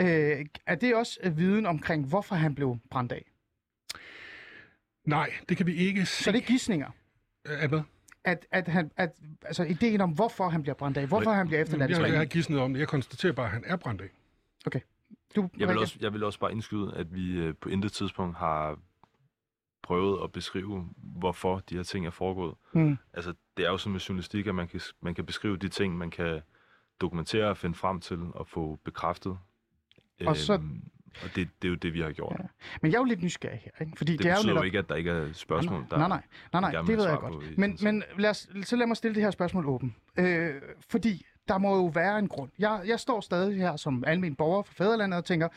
Øh, er det også viden omkring, hvorfor han blev brændt af? Nej, det kan vi ikke se. Så det er gidsninger. Er hvad? At, at han, at, altså ideen om, hvorfor han bliver brændt af, hvorfor han bliver efterladt Jeg, jeg har Spanien. ikke givet noget om det. Jeg konstaterer bare, at han er brændt af. Du, Jeg vil, også, jeg vil også bare indskyde, at vi øh, på intet tidspunkt har prøvet at beskrive, hvorfor de her ting er foregået. Mm. Altså, det er jo som med journalistik, at man kan, man kan beskrive de ting, man kan dokumentere og finde frem til og få bekræftet. Og så- Øhm, og det, det er jo det, vi har gjort. Ja. Men jeg er jo lidt nysgerrig her, ikke? Fordi Det, det, er jo netop... ikke, at der ikke er spørgsmål, der nej, nej, nej, nej, gerne det ved jeg på godt. Men, men lad os, så lad mig stille det her spørgsmål åben. Øh, fordi der må jo være en grund. Jeg, jeg står stadig her som almen borger for Fæderlandet og tænker,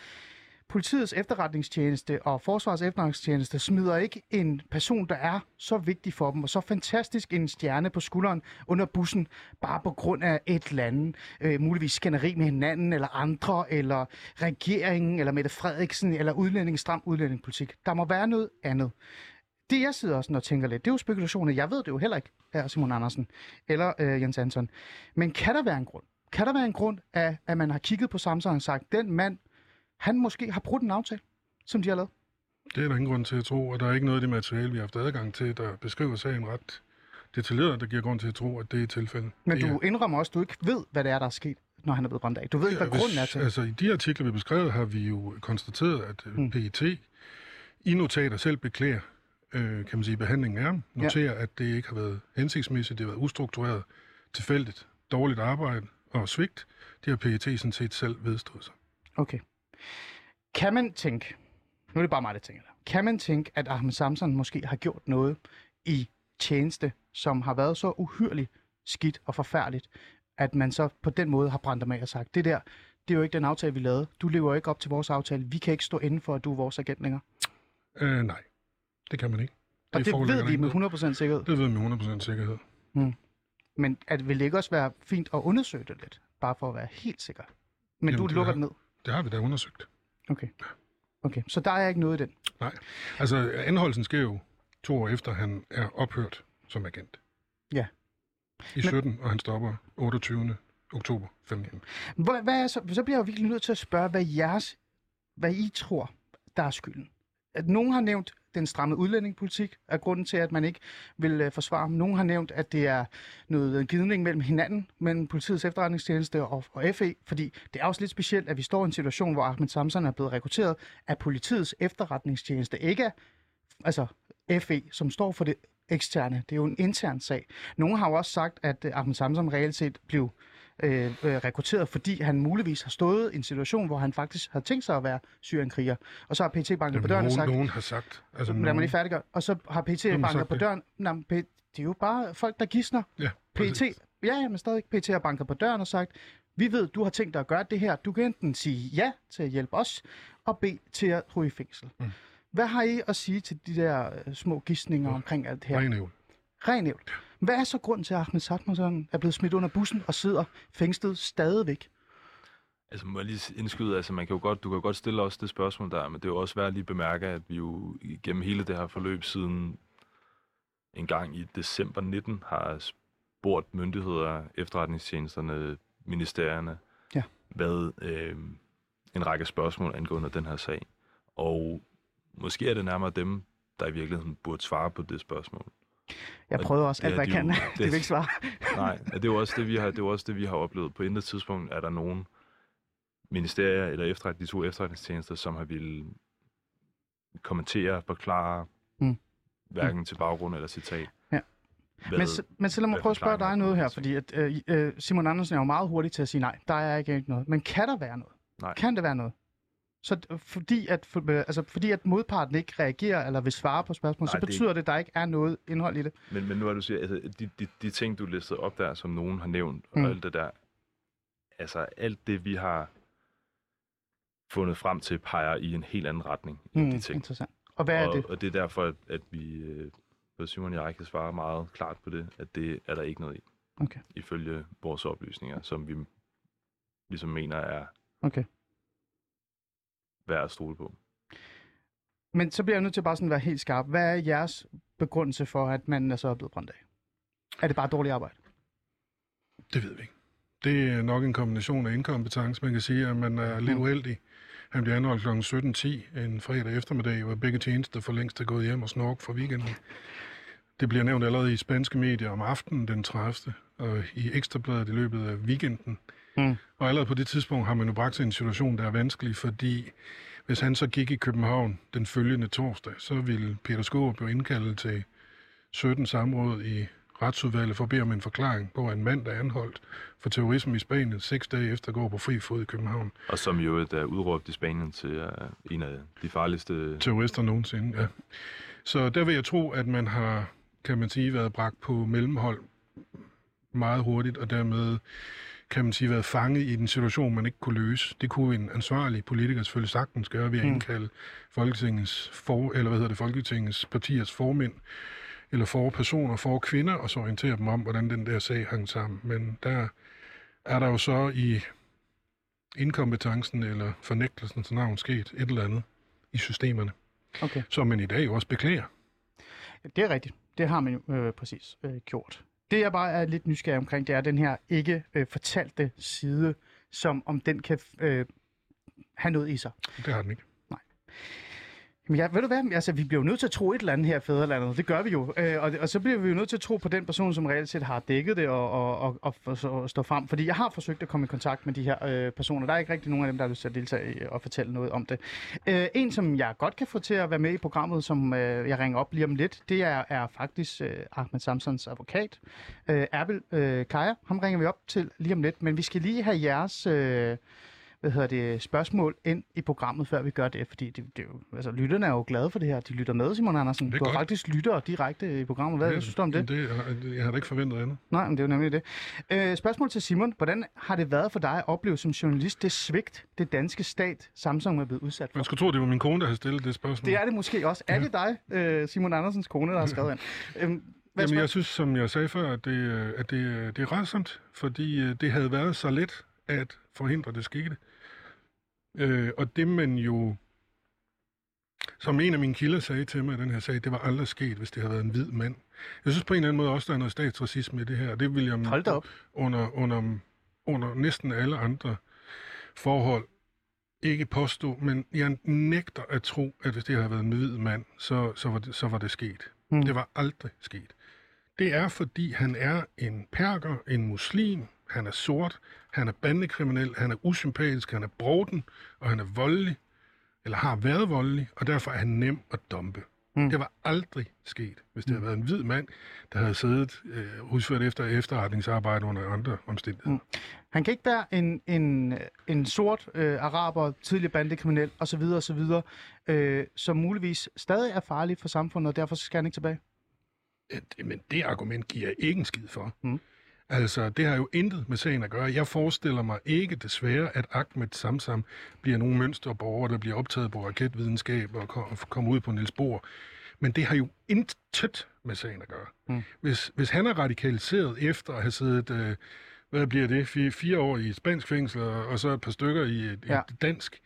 politiets efterretningstjeneste og forsvars efterretningstjeneste smider ikke en person, der er så vigtig for dem, og så fantastisk en stjerne på skulderen under bussen, bare på grund af et eller andet, øh, muligvis skænderi med hinanden, eller andre, eller regeringen, eller Mette Frederiksen, eller udlænding, stram udlændingepolitik. Der må være noget andet. Det, jeg sidder også og tænker lidt, det er jo spekulationer. Jeg ved det jo heller ikke, her Simon Andersen eller øh, Jens Anton. Men kan der være en grund? Kan der være en grund af, at man har kigget på Samsung og sagt, den mand, han måske har brudt en aftale, som de har lavet? Det er der ingen grund til at tro, og der er ikke noget af det materiale, vi har haft adgang til, der beskriver sagen ret detaljeret, der giver grund til at tro, at det er tilfældet. Men du er- indrømmer også, at du ikke ved, hvad det er, der er sket, når han er blevet brændt af. Du ved ikke, hvad Ja, grunden er til. Altså, i de artikler, vi beskrevet, har vi jo konstateret, at Mm. mm. PET i notater selv beklæder, øh, kan man sige, behandlingen af ham. Noterer, ja. at det ikke har været hensigtsmæssigt, det har været ustruktureret, tilfældigt, dårligt arbejde og svigt. Det har PET sådan set selv vedstået sig. Okay. Kan man tænke, nu er det bare mig, der tænker det, kan man tænke, at Ahmed Samson måske har gjort noget i tjeneste, som har været så uhyrligt skidt og forfærdeligt, at man så på den måde har brændt dem af og sagt, det der, det er jo ikke den aftale, vi lavede. Du lever ikke op til vores aftale. Vi kan ikke stå inden for, at du er vores agent længere. Øh, nej, det kan man ikke. Og det ved vi med noget- 100% sikkerhed. Det ved vi med 100% sikkerhed. Men at, vil det ikke også være fint at undersøge det lidt? Bare for at være helt sikker. Men Jamen, du det lukker er- den ned? Det har vi da undersøgt. Okay. Okay, så der er ikke noget i den? Nej. Altså, anholdelsen sker jo to år efter, han er ophørt som agent. Ja. I 17, og han stopper 28. oktober 15. Hvad, hvad er så, så bliver jeg jo virkelig nødt til at spørge, hvad, jeres, hvad I tror, der er skylden. At nogen har nævnt den stramme udlændingepolitik er grunden til, at man ikke vil øh, forsvare ham. Nogen har nævnt, at det er noget øh, gidning mellem hinanden, mellem politiets efterretningstjeneste og, og FE, fordi det er også lidt specielt, at vi står i en situation, hvor Ahmed Samson er blevet rekrutteret af politiets efterretningstjeneste. Ikke af altså FE, som står for det eksterne. Det er jo en intern sag. Nogen har jo også sagt, at øh, Ahmed Samson reelt set blev øh, øh, rekrutteret, fordi han muligvis har stået i en situation, hvor han faktisk havde tænkt sig at være syriankriger. Og så har PT banket på døren og sagt, nogen har sagt. Altså, lad mig nogen- lige færdiggøre. Og så har PT har banket på døren. Nej, det er jo bare folk, der gidsner. Ja, PT, ja, ja, men stadig PT har banket på døren og sagt, vi ved, du har tænkt dig at gøre det her. Du kan enten sige ja til at hjælpe os, og B til at ryge i fængsel. Mm. Hvad har I at sige til de der øh, små gidsninger omkring alt det her? Ren ævl. Ren ævl. Hvad er så grunden til, at Ahmed Satmarsson er blevet smidt under bussen og sidder fængslet stadigvæk? Altså må jeg lige indskyde, altså man kan jo godt, du kan jo godt stille os det spørgsmål der, men det er jo også værd at lige bemærke, at vi jo gennem hele det her forløb siden en gang i december 19 har spurgt myndigheder, efterretningstjenesterne, ministerierne, Ja. hvad øh, en række spørgsmål angående den her sag. Og måske er det nærmere dem, der i virkeligheden burde svare på det spørgsmål. Jeg prøver også alt, hvad jeg kan. Det <laughs> det- vil ikke svare. <laughs> Nej, det er jo også det, vi har, det er også det, vi har oplevet. På intet tidspunkt er der nogen ministerier eller efterret, de to efterretningstjenester, som har ville kommentere, forklare, Mm. hverken til baggrund eller citat. Ja. Hvad, Men, så- men så lad mig prøve at spørge dig noget her, fordi at, øh, øh, Simon Andersen er jo meget hurtig til at sige nej, der er ikke ikke noget. Men kan der være noget? Nej. Kan der være noget? Så fordi at, for, øh, altså, fordi at modparten ikke reagerer eller vil svare på spørgsmål, Nej, så er betyder det, at der ikke er noget indhold i det. Men, men nu er du siger, altså, de, de, de ting, du listede op der, som nogen har nævnt, Mm. og alt det der, altså alt det, vi har fundet frem til, peger i en helt anden retning end de ting. Mm, interessant. Og hvad er og, det? og det er derfor, at, at vi, øh, både Simon og jeg, kan svare meget klart på det, at det er der ikke noget i, Okay. ifølge vores oplysninger, som vi ligesom mener er Okay. Værd at stole på. Men så bliver jeg nødt til bare sådan at være helt skarp. Hvad er jeres begrundelse for, at man er så blevet brændt af? Er det bare dårligt arbejde? Det ved vi ikke. Det er nok en kombination af inkompetence. Man kan sige, at man er lidt Mm. uheldig. Han bliver anholdt kl. 17.10 en fredag eftermiddag, hvor begge tjenester for længst er gået hjem og snork for weekenden. Det bliver nævnt allerede i spanske medier om aftenen den 30. og i Ekstrabladet i løbet af weekenden Mm. Og allerede på det tidspunkt har man jo bragt sig i en situation, der er vanskelig, fordi hvis han så gik i København den følgende torsdag, så ville Peter Skårup jo indkalde til 17 samråd i retsudvalget for at bede om en forklaring på, at en mand, der er anholdt for terrorisme i Spanien, seks dage efter går på fri fod i København. Og som jo er udråbt i Spanien til uh, en af de farligste... Terrorister nogensinde, ja. Så der vil jeg tro, at man har, kan man sige, været bragt på mellemhold meget hurtigt, og dermed kan man sige, været fanget i den situation, man ikke kunne løse. Det kunne en ansvarlig politiker selvfølgelig sagtens gøre ved at Mm. indkalde Folketingets, for, eller hvad hedder det, Folketingets partiers formænd, eller for personer, for kvinder, og så orientere dem om, hvordan den der sag hang sammen. Men der er der jo så i inkompetencen eller fornægtelsens navn sket et eller andet i systemerne, Okay. som man i dag jo også beklager. Det er rigtigt. Det har man jo øh, præcis øh, gjort. Det jeg bare er lidt nysgerrig omkring, det er den her ikke øh, fortalte side, som om den kan øh, have noget i sig. Det har den ikke. Jamen, jeg, ved du hvad? Altså, vi bliver jo nødt til at tro et eller andet her i fædrelandet. Det gør vi jo. Øh, og, og så bliver vi jo nødt til at tro på den person, som reelt set har dækket det og, og, og, og, og, og stå frem. Fordi jeg har forsøgt at komme i kontakt med de her øh, personer. Der er ikke rigtig nogen af dem, der har lyst til at deltage i øh, og fortælle noget om det. Øh, en, som jeg godt kan få til at være med i programmet, som øh, jeg ringer op lige om lidt, det er, er faktisk øh, Ahmed Samsons advokat, øh, Erbil øh, Kaja. Ham ringer vi op til lige om lidt. Men vi skal lige have jeres... Øh, hvad hedder det, spørgsmål ind i programmet, før vi gør det, fordi det, det er jo, altså, lytterne er jo glade for det her. De lytter med, Simon Andersen. Det er du har faktisk lyttere direkte i programmet. Hvad Ja, synes du om det? det jeg, jeg havde ikke forventet andet. Nej, men det er jo nemlig det. Øh, spørgsmål til Simon. Hvordan har det været for dig at opleve som journalist det svigt, det danske stat, Samsung er blevet udsat for? Man skulle tro, det var min kone, der havde stillet det spørgsmål. Det er det måske også. Er det dig, øh, Simon Andersens kone, der har skrevet ind? Øhm, hvad <laughs> Jamen, jeg synes, som jeg sagde før, at det, øh, at det, øh, det er rædsomt, fordi øh, det havde været så let at forhindre, det skete. Øh, og det man jo, som en af mine kilder sagde til mig i den her sag, det var aldrig sket, hvis det havde været en hvid mand. Jeg synes på en eller anden måde også, der er noget statsracisme i det her. Det vil jeg Hold op. under, under, under næsten alle andre forhold ikke påstå, men jeg nægter at tro, at hvis det havde været en hvid mand, så, så, var, det, så var det sket. Mm. Det var aldrig sket. Det er, fordi han er en perker, en muslim, han er sort, han er bandekriminel, han er usympatisk, han er broden, og han er voldelig, eller har været voldelig, og derfor er han nem at dumpe. Mm. Mm. Det var aldrig sket, hvis det havde været en hvid mand, der havde siddet øh, udført efter efterretningsarbejde under andre omstændigheder. Mm. Han kan ikke være en, en, en sort øh, araber, tidligere bandekriminel osv., osv., øh, som muligvis stadig er farlig for samfundet, og derfor skal han ikke tilbage. Men det argument giver jeg ikke en skid for. Mm. Altså, det har jo intet med sagen at gøre. Jeg forestiller mig ikke desværre, at Ahmed Samsam bliver nogle mønsterborger, der bliver optaget på raketvidenskab og kom- kommer ud på Niels Bohr. Men det har jo intet med sagen at gøre. Mm. Hvis, hvis han er radikaliseret efter at have siddet, øh, hvad bliver det, fire, fire år i et spansk fængsel, og, så et par stykker i et, ja. et dansk,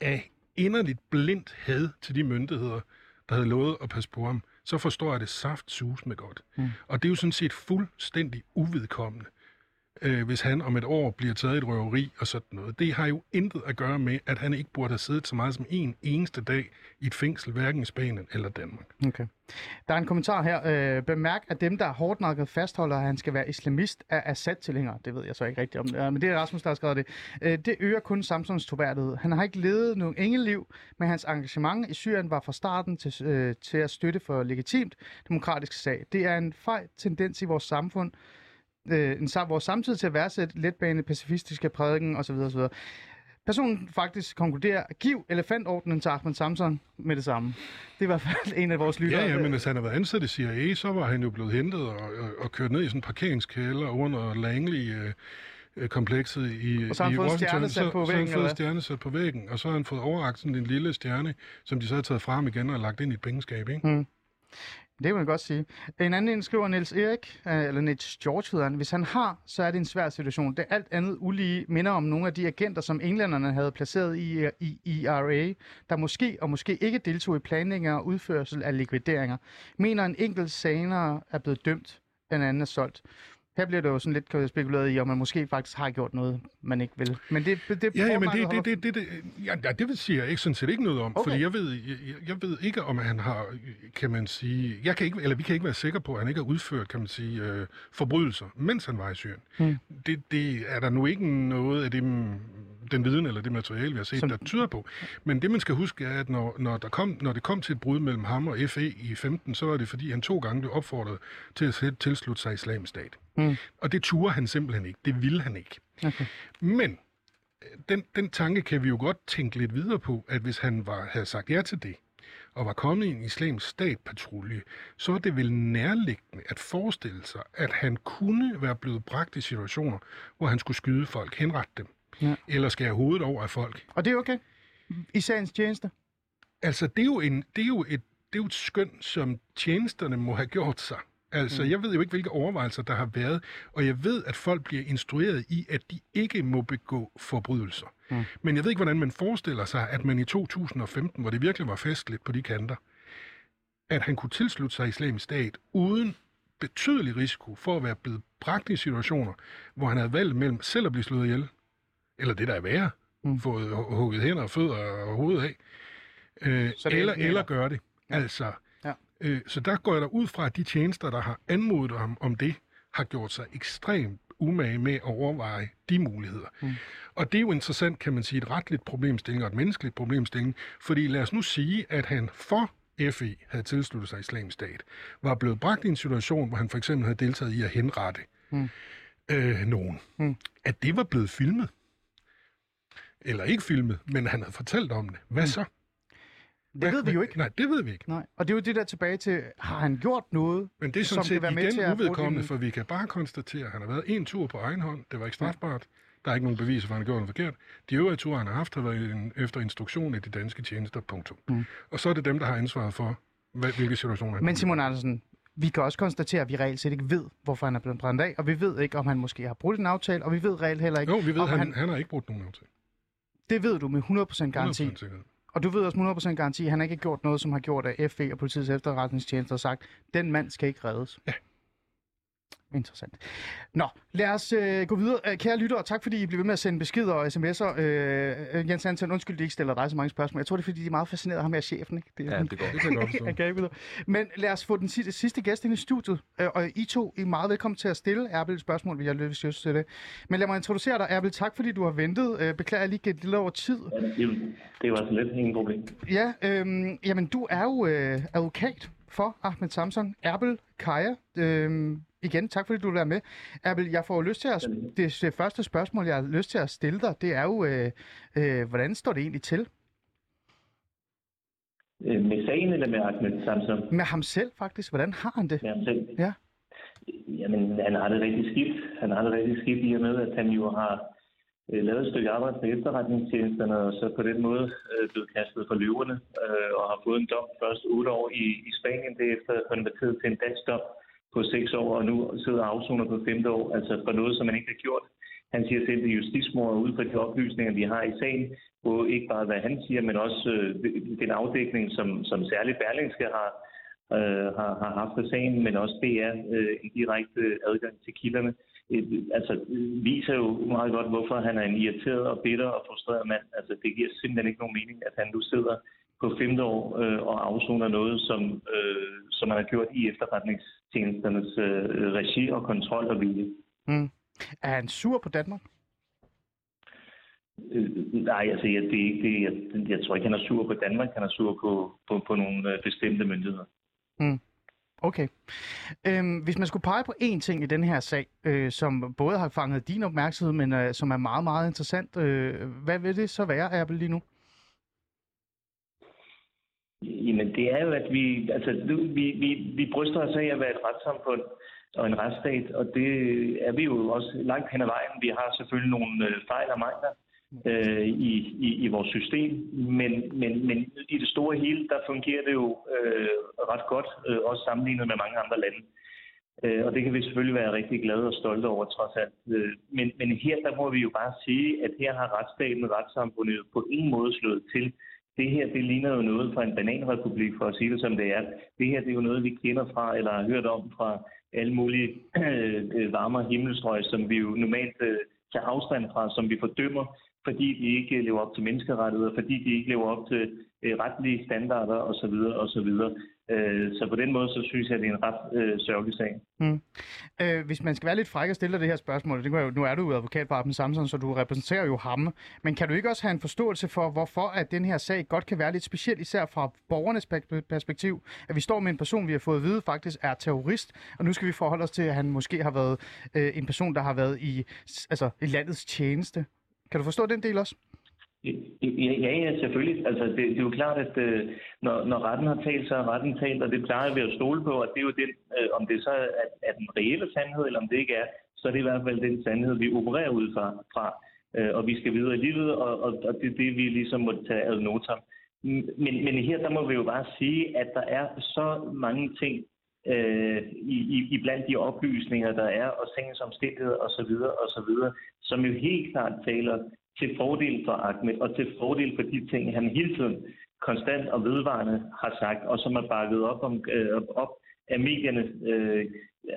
af inderligt blindt had til de myndigheder, der havde lovet at passe på ham, så forstår jeg det saft sus med godt. Mm. Og det er jo sådan set fuldstændig uvedkommende, øh, hvis han om et år bliver taget i et røveri og sådan noget. Det har jo intet at gøre med, at han ikke burde have siddet så meget som en eneste dag i et fængsel, hverken i Spanien eller Danmark. Okay. Der er en kommentar her. Øh, bemærk, at dem, der er hårdt nakket fastholder, at han skal være islamist, er Assad-tilhængere. Det ved jeg så ikke rigtigt om. Øh, men det er Rasmus, der har skrevet det. Øh, det øger kun Samsons troværdighed. Han har ikke levet nogen engelliv, men hans engagement i Syrien var fra starten til, øh, til at støtte for legitimt demokratisk sag. Det er en fej tendens i vores samfund, øh, en, vores samtid til at værdsætte letbane, pacifistiske prædiken osv. osv. Personen faktisk konkluderer, giv elefantordenen til Ahmed Samson med det samme. Det er i hvert fald en af vores lyttere. Ja, ja, men hvis han havde været ansat i CIA, så var han jo blevet hentet og, og, og kørt ned i sådan en parkeringskælder under Langley øh, øh, komplekset i, Og så har han i fået Washington. så, på så har væggen, han fået eller en stjerne sat på væggen, og så har han fået overrakt sådan en lille stjerne, som de så har taget frem igen og lagt ind i et pengeskab, ikke? Mm. Det kan man godt sige. En anden en skriver Niels Erik, øh, eller Niels George hedder han. Hvis han har, så er det en svær situation. Det alt andet ulige minder om nogle af de agenter, som englænderne havde placeret i, øh, i IRA, der måske og måske ikke deltog i planlægning og udførsel af likvideringer. Mener en enkelt saner er blevet dømt, en anden er solgt. Her bliver det jo sådan lidt spekuleret i, om man måske faktisk har gjort noget, man ikke vil. Men det, det, Ja, ja, men det, det, det, det, det, ja, ja, det vil sige jeg ikke sådan set ikke noget om, Okay. fordi jeg ved, jeg, jeg- ved ikke, om han har, kan man sige, jeg kan ikke, eller vi kan ikke være sikre på, at han ikke har udført, kan man sige, øh, forbrydelser, mens han var i Syrien. Hmm. Det, det er der nu ikke noget af det, den viden eller det materiale, vi har set, Som- der tyder på. Men det, man skal huske, er, at når, når, der kom, når det kom til et brud mellem ham og FE i 15, så var det, fordi han to gange blev opfordret til at tilslutte sig islamisk stat. Hmm. Og det turde han simpelthen ikke. Det ville han ikke. Okay. Men den, den tanke kan vi jo godt tænke lidt videre på, at hvis han var, havde sagt ja til det, og var kommet i en islamisk statpatrulje, så er det vel nærliggende at forestille sig, at han kunne være blevet bragt i situationer, hvor han skulle skyde folk, henrette dem, Ja. eller skære hovedet over af folk. Og det er okay? I sagens tjeneste? Altså, det er jo, en, det er jo, et, det er jo et skøn, som tjenesterne må have gjort sig. Altså, mm. jeg ved jo ikke, hvilke overvejelser der har været, og jeg ved, at folk bliver instrueret i, at de ikke må begå forbrydelser. Mm. Men jeg ved ikke, hvordan man forestiller sig, at man i 2015, hvor det virkelig var festligt på de kanter, at han kunne tilslutte sig islamisk stat uden betydelig risiko for at være blevet bragt i situationer, hvor han havde valgt mellem selv at blive slået ihjel, eller det der er værre, Mm. fået hu- hugget hænder og fødder og hovedet af, øh, Så det er eller, eller eller. gøre det. Ja. Altså, Ja. øh, så der går jeg da ud fra, at de tjenester, der har anmodet ham om det, har gjort sig ekstremt umage med at overveje de muligheder. Mm. Og det er jo interessant, kan man sige, et retligt problemstilling og et menneskeligt problemstilling, fordi lad os nu sige, at han for FE havde tilsluttet sig islamisk stat, var blevet bragt i en situation, hvor han for eksempel havde deltaget i at henrette Mm. øh, nogen. Mm. At det var blevet filmet, eller ikke filmet, men han havde fortalt om det. Hvad så? Mm. Det ved vi jo ikke. Nej, det ved vi ikke. Nej. Og det er jo det der tilbage til, har han gjort noget? Men det er Som sådan kan set være med til igen at få uvedkommende, for vi kan bare konstatere, at han har været en tur på egen hånd. Det var ikke strafbart. Der er ikke nogen beviser for, at han gjort noget forkert. De øvrige ture, han har haft, har været en, efter instruktion i de danske tjenester. Punktum. Mm. Og så er det dem, der har ansvaret for, hvad, hvilke situationer han Men Simon Andersen, vi kan også konstatere, at vi reelt set ikke ved, hvorfor han er blevet brændt af, og vi ved ikke, om han måske har brudt en aftale, og vi ved reelt heller ikke, Jo, vi ved, om han, han, han, har ikke brugt nogen aftale. Det ved du med 100% garanti. 100% sikkerhed. Og du ved også med 100% garanti, at han ikke har gjort noget, som har gjort, at FE og politiets efterretningstjeneste har sagt, den mand skal ikke reddes. Ja. Interessant. Nå, lad os øh, gå videre. Øh, Kære lyttere, tak fordi I bliver ved med at sende beskeder og sms'er. Øh, øh, Jens Hansen, undskyld, de ikke stiller dig så mange spørgsmål. Jeg tror, det er fordi, de er meget fascineret af ham her chefen. Ikke? Det er Ja, det går. Det kan jeg godt forstå. <laughs> Men lad os få den sidste, sidste gæst ind i studiet. Øh, Og I to I er meget velkommen til at stille Erbil et spørgsmål, hvis jeg har lyst til det. Men lad mig introducere dig, Erbil. Tak fordi du har ventet. Øh, Beklager jeg lige gik lidt over tid. Det, det var så lidt ingen problem. Ja, øhm, jamen du er jo øh, advokat for Ahmed Samson. Erbil Kaja, øhm, igen, tak fordi du vil være med. Erbil, jeg får lyst til at... Det, første spørgsmål, jeg har lyst til at stille dig, det er jo, øh, øh, hvordan står det egentlig til? Øh, Med sagen eller med Ahmed Samson? Med ham selv faktisk, hvordan har han det? Med ham selv? Ja. Jamen, han har det rigtig skidt. Han har det rigtig skidt i og med, at han jo har øh, lavet et stykke arbejde med efterretningstjenesterne, og så på den måde øh, blevet kastet for løverne, øh, og har fået en dom først otte år i, i Spanien, derefter konverteret til en dansk dom på seks år, og nu sidder afsoner på femte år, altså for noget, som man ikke har gjort. Han siger selv, at justitsmordet ud fra de oplysninger, vi har i sagen, både ikke bare hvad han siger, men også øh, den afdækning, som, som særligt Berlingske har, øh, har, har haft af sagen, men også DR øh, en direkte adgang til kilderne, øh, altså øh, viser jo meget godt, hvorfor han er en irriteret og bitter og frustreret mand. Altså det giver simpelthen ikke nogen mening, at han nu sidder på femte år øh, og afsoner noget, som, øh, som man har gjort i efterretningstjenesternes øh, regi og kontrol og vilje. Mm. Er han sur på Danmark? Øh, nej, altså jeg, det, er det, jeg, jeg tror ikke, han er sur på Danmark. Han er sur på, på, på nogle øh, bestemte myndigheder. Okay. Øhm, hvis man skulle pege på én ting i den her sag, øh, som både har fanget din opmærksomhed, men øh, som er meget, meget interessant, øh, hvad vil det så være, Erbil, lige nu? Jamen, det er jo, at vi, altså, nu, vi, vi, vi bryster os af at være et retssamfund og en retsstat, og det er vi jo også langt hen ad vejen. Vi har selvfølgelig nogle øh, fejl og mangler øh, i, i, i vores system, men, men, men i det store hele, der fungerer det jo øh, ret godt, øh, også sammenlignet med mange andre lande. Øh, og det kan vi selvfølgelig være rigtig glade og stolte over, trods alt. Øh, men, men her, der må vi jo bare sige, at her har retsstaten og retssamfundet på ingen måde slået til det her, det ligner jo noget fra en bananrepublik, for at sige det som det er. Det her, det er jo noget, vi kender fra, eller har hørt om fra alle mulige øh, øh varmere himmelstrøg, som vi jo normalt øh, tager afstand fra, som vi fordømmer, fordi de ikke lever op til menneskerettigheder, fordi de ikke lever op til øh, retlige standarder osv. osv. Øh, så på den måde, så synes jeg, det er en ret øh, sørgelig sag. Mm. Øh, hvis man skal være lidt fræk og stille dig det her spørgsmål, det jo, nu er du jo advokat for Arben Samson, så du repræsenterer jo ham, men kan du ikke også have en forståelse for, hvorfor at den her sag godt kan være lidt speciel, især fra borgernes perspektiv, at vi står med en person, vi har fået at vide faktisk er terrorist, og nu skal vi forholde os til, at han måske har været øh, en person, der har været i, altså, i landets tjeneste. Kan du forstå den del også? Ja, ja, ja selvfølgelig. Altså, det, det er jo klart, at øh, når, når retten har talt, så har retten talt, og det plejer vi at stole på, og det er jo den, øh, om det så er, er den reelle sandhed, eller om det ikke er, så er det i hvert fald den sandhed, vi opererer ud fra. fra øh, og vi skal videre i livet, og, og, og det er det, vi ligesom må tage ad notam. Men, men her, der må vi jo bare sige, at der er så mange ting øh, i, i, i blandt de oplysninger, der er, og sagens omstændigheder osv., osv., som jo helt klart taler til fordel for Ahmed og til fordel for de ting, han hele tiden konstant og vedvarende har sagt, og som er bakket op, om, øh, op af medierne. Øh,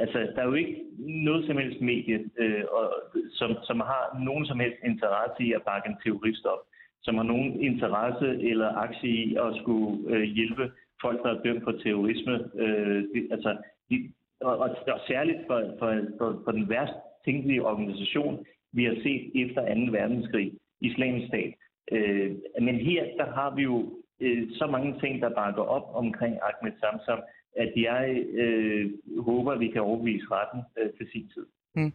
altså, der er jo ikke noget som helst medie, øh, og, som, som har nogen som helst interesse i at bakke en terrorist op, som har nogen interesse eller aktie i at skulle øh, hjælpe folk, der er dømt for terrorisme. Øh, det, altså, de, og, og, og særligt for, for, for, for den værst tænkelige organisation, vi har set efter 2. verdenskrig, islamisk stat. Øh, men her, der har vi jo øh, så mange ting, der bakker op omkring Ahmed Samsam, at jeg øh, håber, at vi kan overbevise retten øh, til sin tid. Hmm.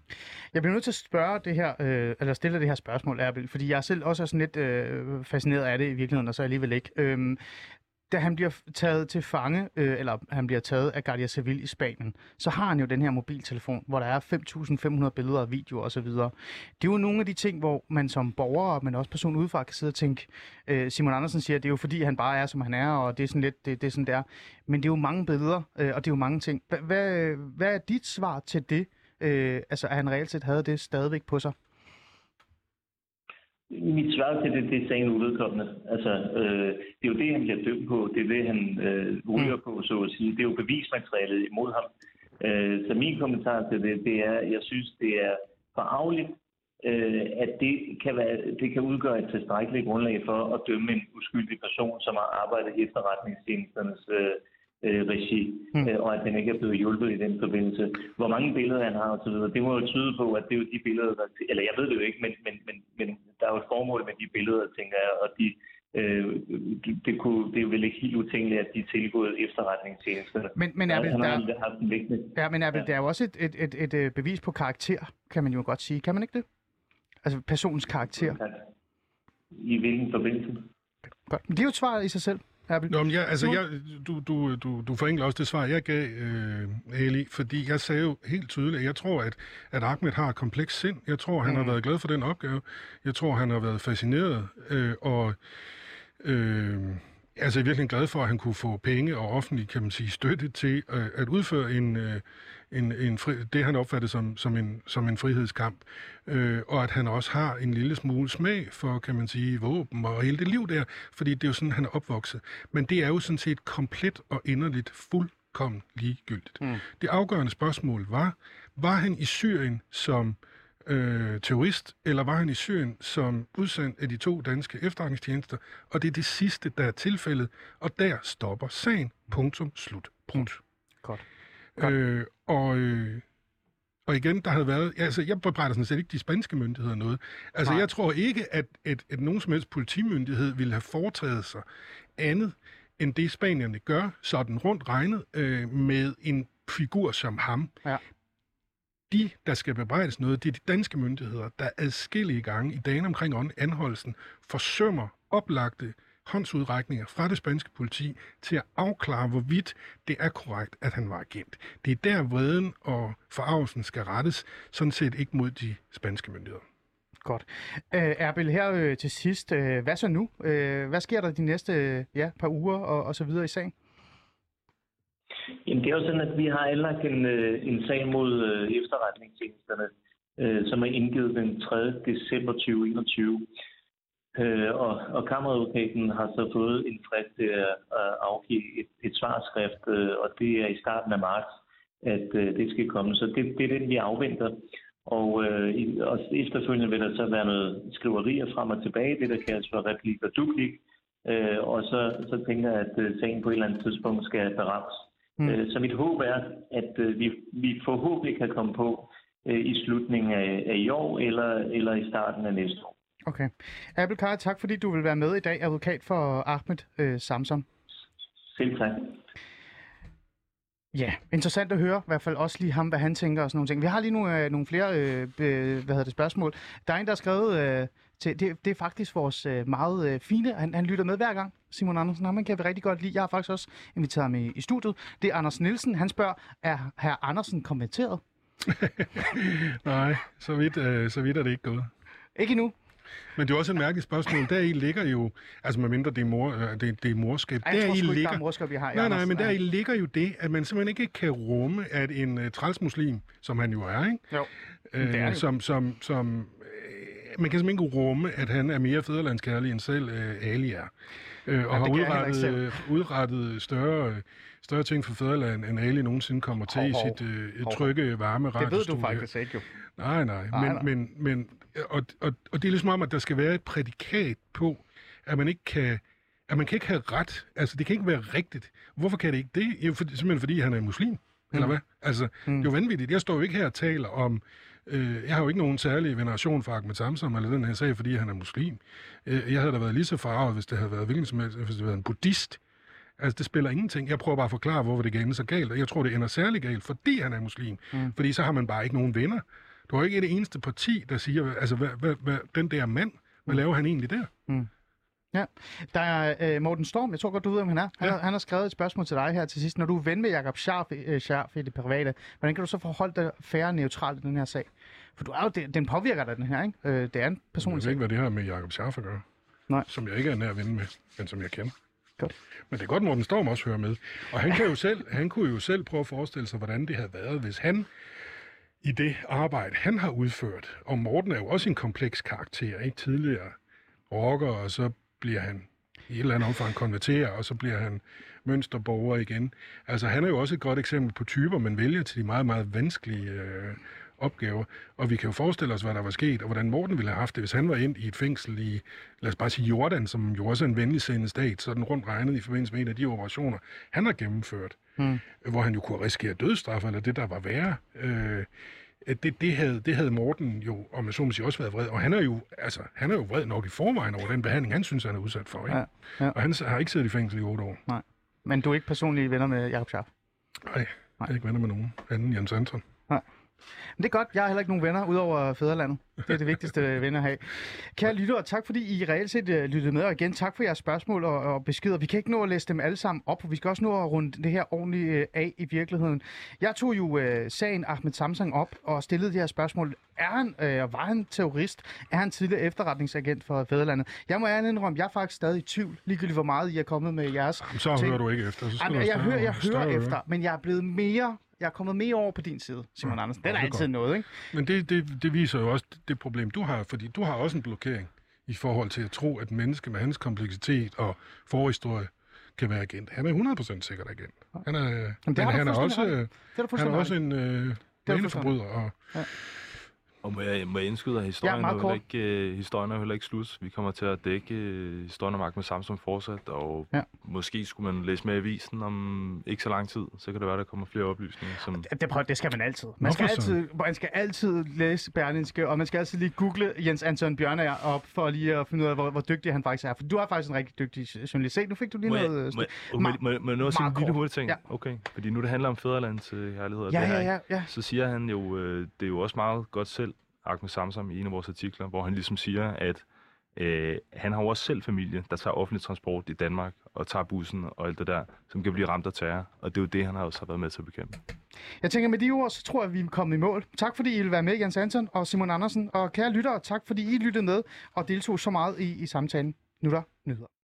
Jeg bliver nødt til at spørge det her, øh, eller stille det her spørgsmål, Erbil, fordi jeg selv også er sådan lidt øh, fascineret af det i virkeligheden, og så alligevel ikke. Øh, da han bliver taget til fange, øh, eller han bliver taget af Guardia Civil i Spanien, så har han jo den her mobiltelefon, hvor der er 5.500 billeder og videoer osv. Det er jo nogle af de ting, hvor man som borger, men også person udefra, kan sidde og tænke, øh, Simon Andersen siger, at det er jo fordi, han bare er, som han er, og det er sådan lidt, det, det er sådan der. Men det er jo mange billeder, øh, og det er jo mange ting. Hvad, hvad er dit svar til det? Øh, altså, at han reelt set havde det stadigvæk på sig? Mit svar til det, det er sagen uvedkommende. Altså, øh, det er jo det, han bliver dømt på. Det er det, han øh, ryger på, så at sige. Det er jo bevismaterialet imod ham. Øh, så min kommentar til det, det er, jeg synes, det er forarveligt, øh, at det kan, være, det kan udgøre et tilstrækkeligt grundlag for at dømme en uskyldig person, som har arbejdet i efterretningstjenesternes øh, øh, regi, mm. øh, og at han ikke er blevet hjulpet i den forbindelse. Hvor mange billeder han har osv., det må jo tyde på, at det er jo de billeder, der... Eller jeg ved det jo ikke, men, men, men, men der er jo et formål med de billeder, tænker jeg, og de, øh, det, kunne, det er jo vel ikke helt utænkeligt, at de er tilgået efterretningstjenesterne. Men, men er, han har der, haft. Ja, men er, ja. det er jo også et, et, et, et, et bevis på karakter, kan man jo godt sige. Kan man ikke det? Altså personens karakter. I hvilken forbindelse? Godt. Men det er jo et svar i sig selv. Nå, men ja, altså, jeg, du, du, du, du forenkler også det svar, jeg gav øh, Ali, fordi jeg sagde jo helt tydeligt, at jeg tror, at, at Ahmed har et kompleks sind. Jeg tror, han mm. har været glad for den opgave. Jeg tror, han har været fascineret, øh, og øh, altså, jeg er virkelig glad for, at han kunne få penge og offentlig, kan man sige, støtte til øh, at udføre en, øh, en, en fri, det, han opfattede som, som, en, som en frihedskamp. Øh, og at han også har en lille smule smag for, kan man sige, våben og hele det liv der, fordi det er jo sådan, han er opvokset. Men det er jo sådan set komplet og inderligt fuldkommen ligegyldigt. Mm. Det afgørende spørgsmål var, var han i Syrien som øh, terrorist, eller var han i Syrien som udsendt af de to danske efterretningstjenester? Og det er det sidste, der er tilfældet, og der stopper sagen. Punktum. Slut. Punkt. Mm. Øh, og, øh, og igen, der havde været... Altså, jeg bebrejder sådan set ikke de spanske myndigheder noget. Altså, Nej. jeg tror ikke, at, at, at nogen som helst politimyndighed ville have foretaget sig andet, end det spanierne gør, sådan rundt regnet, øh, med en figur som ham. Ja. De, der skal bebrejdes noget, det er de danske myndigheder, der adskillige gange i dagen omkring anholdelsen forsømmer oplagte håndsudrækninger fra det spanske politi til at afklare, hvorvidt det er korrekt, at han var agent. Det er der vreden og forarvelsen skal rettes, sådan set ikke mod de spanske myndigheder. Godt. Uh, Erbil, her øh, til sidst, uh, hvad så nu? Uh, hvad sker der de næste uh, ja, par uger og, og så videre i sagen? Jamen, det er jo sådan, at vi har anlagt en, en sag mod uh, efterretningstjenesterne, uh, som er indgivet den 3. december 2021. Øh, og, og kammeradvokaten har så fået en frist til at, at afgive et, et svarskrift, øh, og det er i starten af marts, at øh, det skal komme. Så det, det er det, vi afventer. Og, øh, og efterfølgende vil der så være noget skriverier frem og tilbage, det der kaldes for replik og duplik. Øh, og så, så tænker jeg, at øh, sagen på et eller andet tidspunkt skal berammes. Mm. Mm. Øh, så mit håb er, at øh, vi, vi forhåbentlig kan komme på øh, i slutningen af, af i år eller, eller i starten af næste år. Okay. Abel Kai, tak fordi du vil være med i dag, advokat for Ahmed øh, Samsom. Selv tak. Ja, interessant at høre, i hvert fald også lige ham, hvad han tænker og sådan nogle ting. Vi har lige nogle, øh, nogle flere øh, øh, hvad hedder det, spørgsmål. Der er en, der har skrevet øh, til, det, det er faktisk vores øh, meget øh, fine, han, han lytter med hver gang, Simon Andersen. Ham kan vi rigtig godt lide. Jeg har faktisk også inviteret ham i, i studiet. Det er Anders Nielsen. Han spørger, er herr Andersen kommenteret? <laughs> Nej, så vidt, øh, så vidt er det ikke gået. Ikke endnu. Men det er også et mærkeligt spørgsmål. Der i ligger jo, altså medmindre det er, mor, øh, det, det er morskab, Ej, der i sgu ikke, der ligger, er morskab, vi har Nej, nej, men der i ligger jo det, at man simpelthen ikke kan rumme, at en uh, trælsmuslim, som han jo er, ikke? Jo. Øh, det er jo. som, som, som, øh, man kan simpelthen ikke rumme, at han er mere fædrelandskærlig end selv øh, Ali er. Øh, og Ja, har det udrettet, udrettet større, større ting for fædreland, end Ali nogensinde kommer til Hov, i hov. sit øh, Hov. trygge, varme Det ved du radiostudie. faktisk ikke, jo. Nej, nej. Nej, Men, nej. men, men og, og, og det er ligesom om, at der skal være et prædikat på, at man ikke kan at man kan ikke have ret. Altså, det kan ikke være rigtigt. Hvorfor kan det ikke det? Jo, for, simpelthen fordi han er muslim. Eller hvad? Altså, mm. det er jo vanvittigt. Jeg står jo ikke her og taler om... Øh, jeg har jo ikke nogen særlig veneration for Ahmed Samsam eller den her sag, fordi han er muslim. Øh, jeg havde da været lige så farvet, hvis det havde været hvilken som helst, hvis det havde været en buddhist. Altså, det spiller ingenting. Jeg prøver bare at forklare, hvorfor det kan ende så galt. Og jeg tror, det ender særlig galt, fordi han er muslim. Mm. Fordi så har man bare ikke nogen venner. Du har ikke et eneste parti, der siger, altså, hvad, hvad, hvad, den der mand, hvad laver han egentlig der? Ja. Der er øh, Morten Storm, jeg tror godt, du ved, om han er. Han, Ja. ja. han har skrevet et spørgsmål til dig her til sidst. Når du er ven med Jakob Scharf, øh, Scharf i det private, hvordan kan du så forholde dig færre neutralt i den her sag? For du er jo, det, den påvirker dig, den her, ikke? Øh, det er en Jeg personlig ved sag. ikke, hvad det har med Jakob Scharf at gøre. Nej. Som jeg ikke er nær ven med, men som jeg kender. Godt. Men det er godt, Morten Storm også hører med. Og han, kan jo selv, han kunne jo selv prøve at forestille sig, hvordan det havde været, hvis han i det arbejde, han har udført, og Morten er jo også en kompleks karakter, ikke tidligere rocker, og så bliver han i et eller andet omfang konverterer, og så bliver han mønsterborger igen. Altså, han er jo også et godt eksempel på typer, man vælger til de meget, meget vanskelige øh, opgaver. Og vi kan jo forestille os, hvad der var sket, og hvordan Morten ville have haft det, hvis han var ind i et fængsel i, lad os bare sige Jordan, som jo også er en venligsindet stat, sådan rundt regnet i forbindelse med en af de operationer, han har gennemført, mm. hvor han jo kunne risikere dødsstraf, eller det, der var værre. Øh, det, det, havde, det havde Morten jo, om jeg så må sige, også været vred. Og han er, jo, altså, han er jo vred nok i forvejen over den behandling, han synes, han er udsat for. Ikke? Ja, ja. Og han har ikke siddet i fængsel i otte år. Nej. Men du er ikke personlige venner med Jakob Scharf? Nej, jeg er ikke venner med nogen anden Jens Anton. Men det er godt, jeg har heller ikke nogen venner, udover fædrelandet. Det er det vigtigste venner at have. Kære lyttere, tak fordi I reelt set uh, lyttede med, og igen tak for jeres spørgsmål og, og beskeder. Vi kan ikke nå at læse dem alle sammen op, for vi skal også nå at runde det her ordentligt uh, af i virkeligheden. Jeg tog jo uh, sagen Ahmed Samsang op og stillede det her spørgsmål. Er han, uh, var han terrorist? Er han tidligere efterretningsagent for fædrelandet? Jeg må ærligt indrømme, jeg er faktisk stadig i tvivl, ligegyldigt hvor meget I er kommet med jeres Jamen, så ting. hører du ikke efter. Så Jamen, jeg, have hører, jeg hører efter, men jeg er blevet mere... Jeg er kommet mere over på din side, Simon Andersen. Nå, er det er altid noget, ikke? Men det, det, det viser jo også det problem, du har, fordi du har også en blokering i forhold til at tro, at menneske med hans kompleksitet og forhistorie kan være agent. Han er 100% sikkert agent. Han er, det men han er også, øh, han er også en øh, du vaneforbryder. Og, Og må jeg, må jeg indskyde, at historien, meget er ikke, øh, historien er jo heller ikke slut. Vi kommer til at dække øh, historien om Ahmed Samsung fortsat, og Ja. ja. måske skulle man læse med i avisen om ikke så lang tid. Så kan det være, der kommer flere oplysninger. Som, Det, det, prøv, det skal man altid. Man skal altid, man skal altid læse Berlinske, og man skal altid lige google Jens Anton Bjørnager op, for lige at finde ud af, hvor, hvor dygtig han faktisk er. For du er faktisk en rigtig dygtig journalist. Se, nu fik du lige må, jeg, noget... må, jeg, må, Ma- må, må jeg nå at sige en lille hurtig ting? Ja. Okay, fordi nu det handler om fædrelandets øh, herlighed. og ja, det her, ja, ja, ja. så siger han jo, øh, det er jo også meget godt selv, Ahmed Samsam, i en af vores artikler, hvor han ligesom siger, at øh, han har jo også selv familie, der tager offentlig transport i Danmark, og tager bussen og alt det der, som kan blive ramt af terror. Og det er jo det, han har også har været med til at bekæmpe. Jeg tænker, med de ord, så tror jeg, vi er kommet i mål. Tak fordi I vil være med, Jens Anton og Simon Andersen. Og kære lyttere, tak fordi I lyttede med og deltog så meget i, i samtalen. Nu er der nyheder.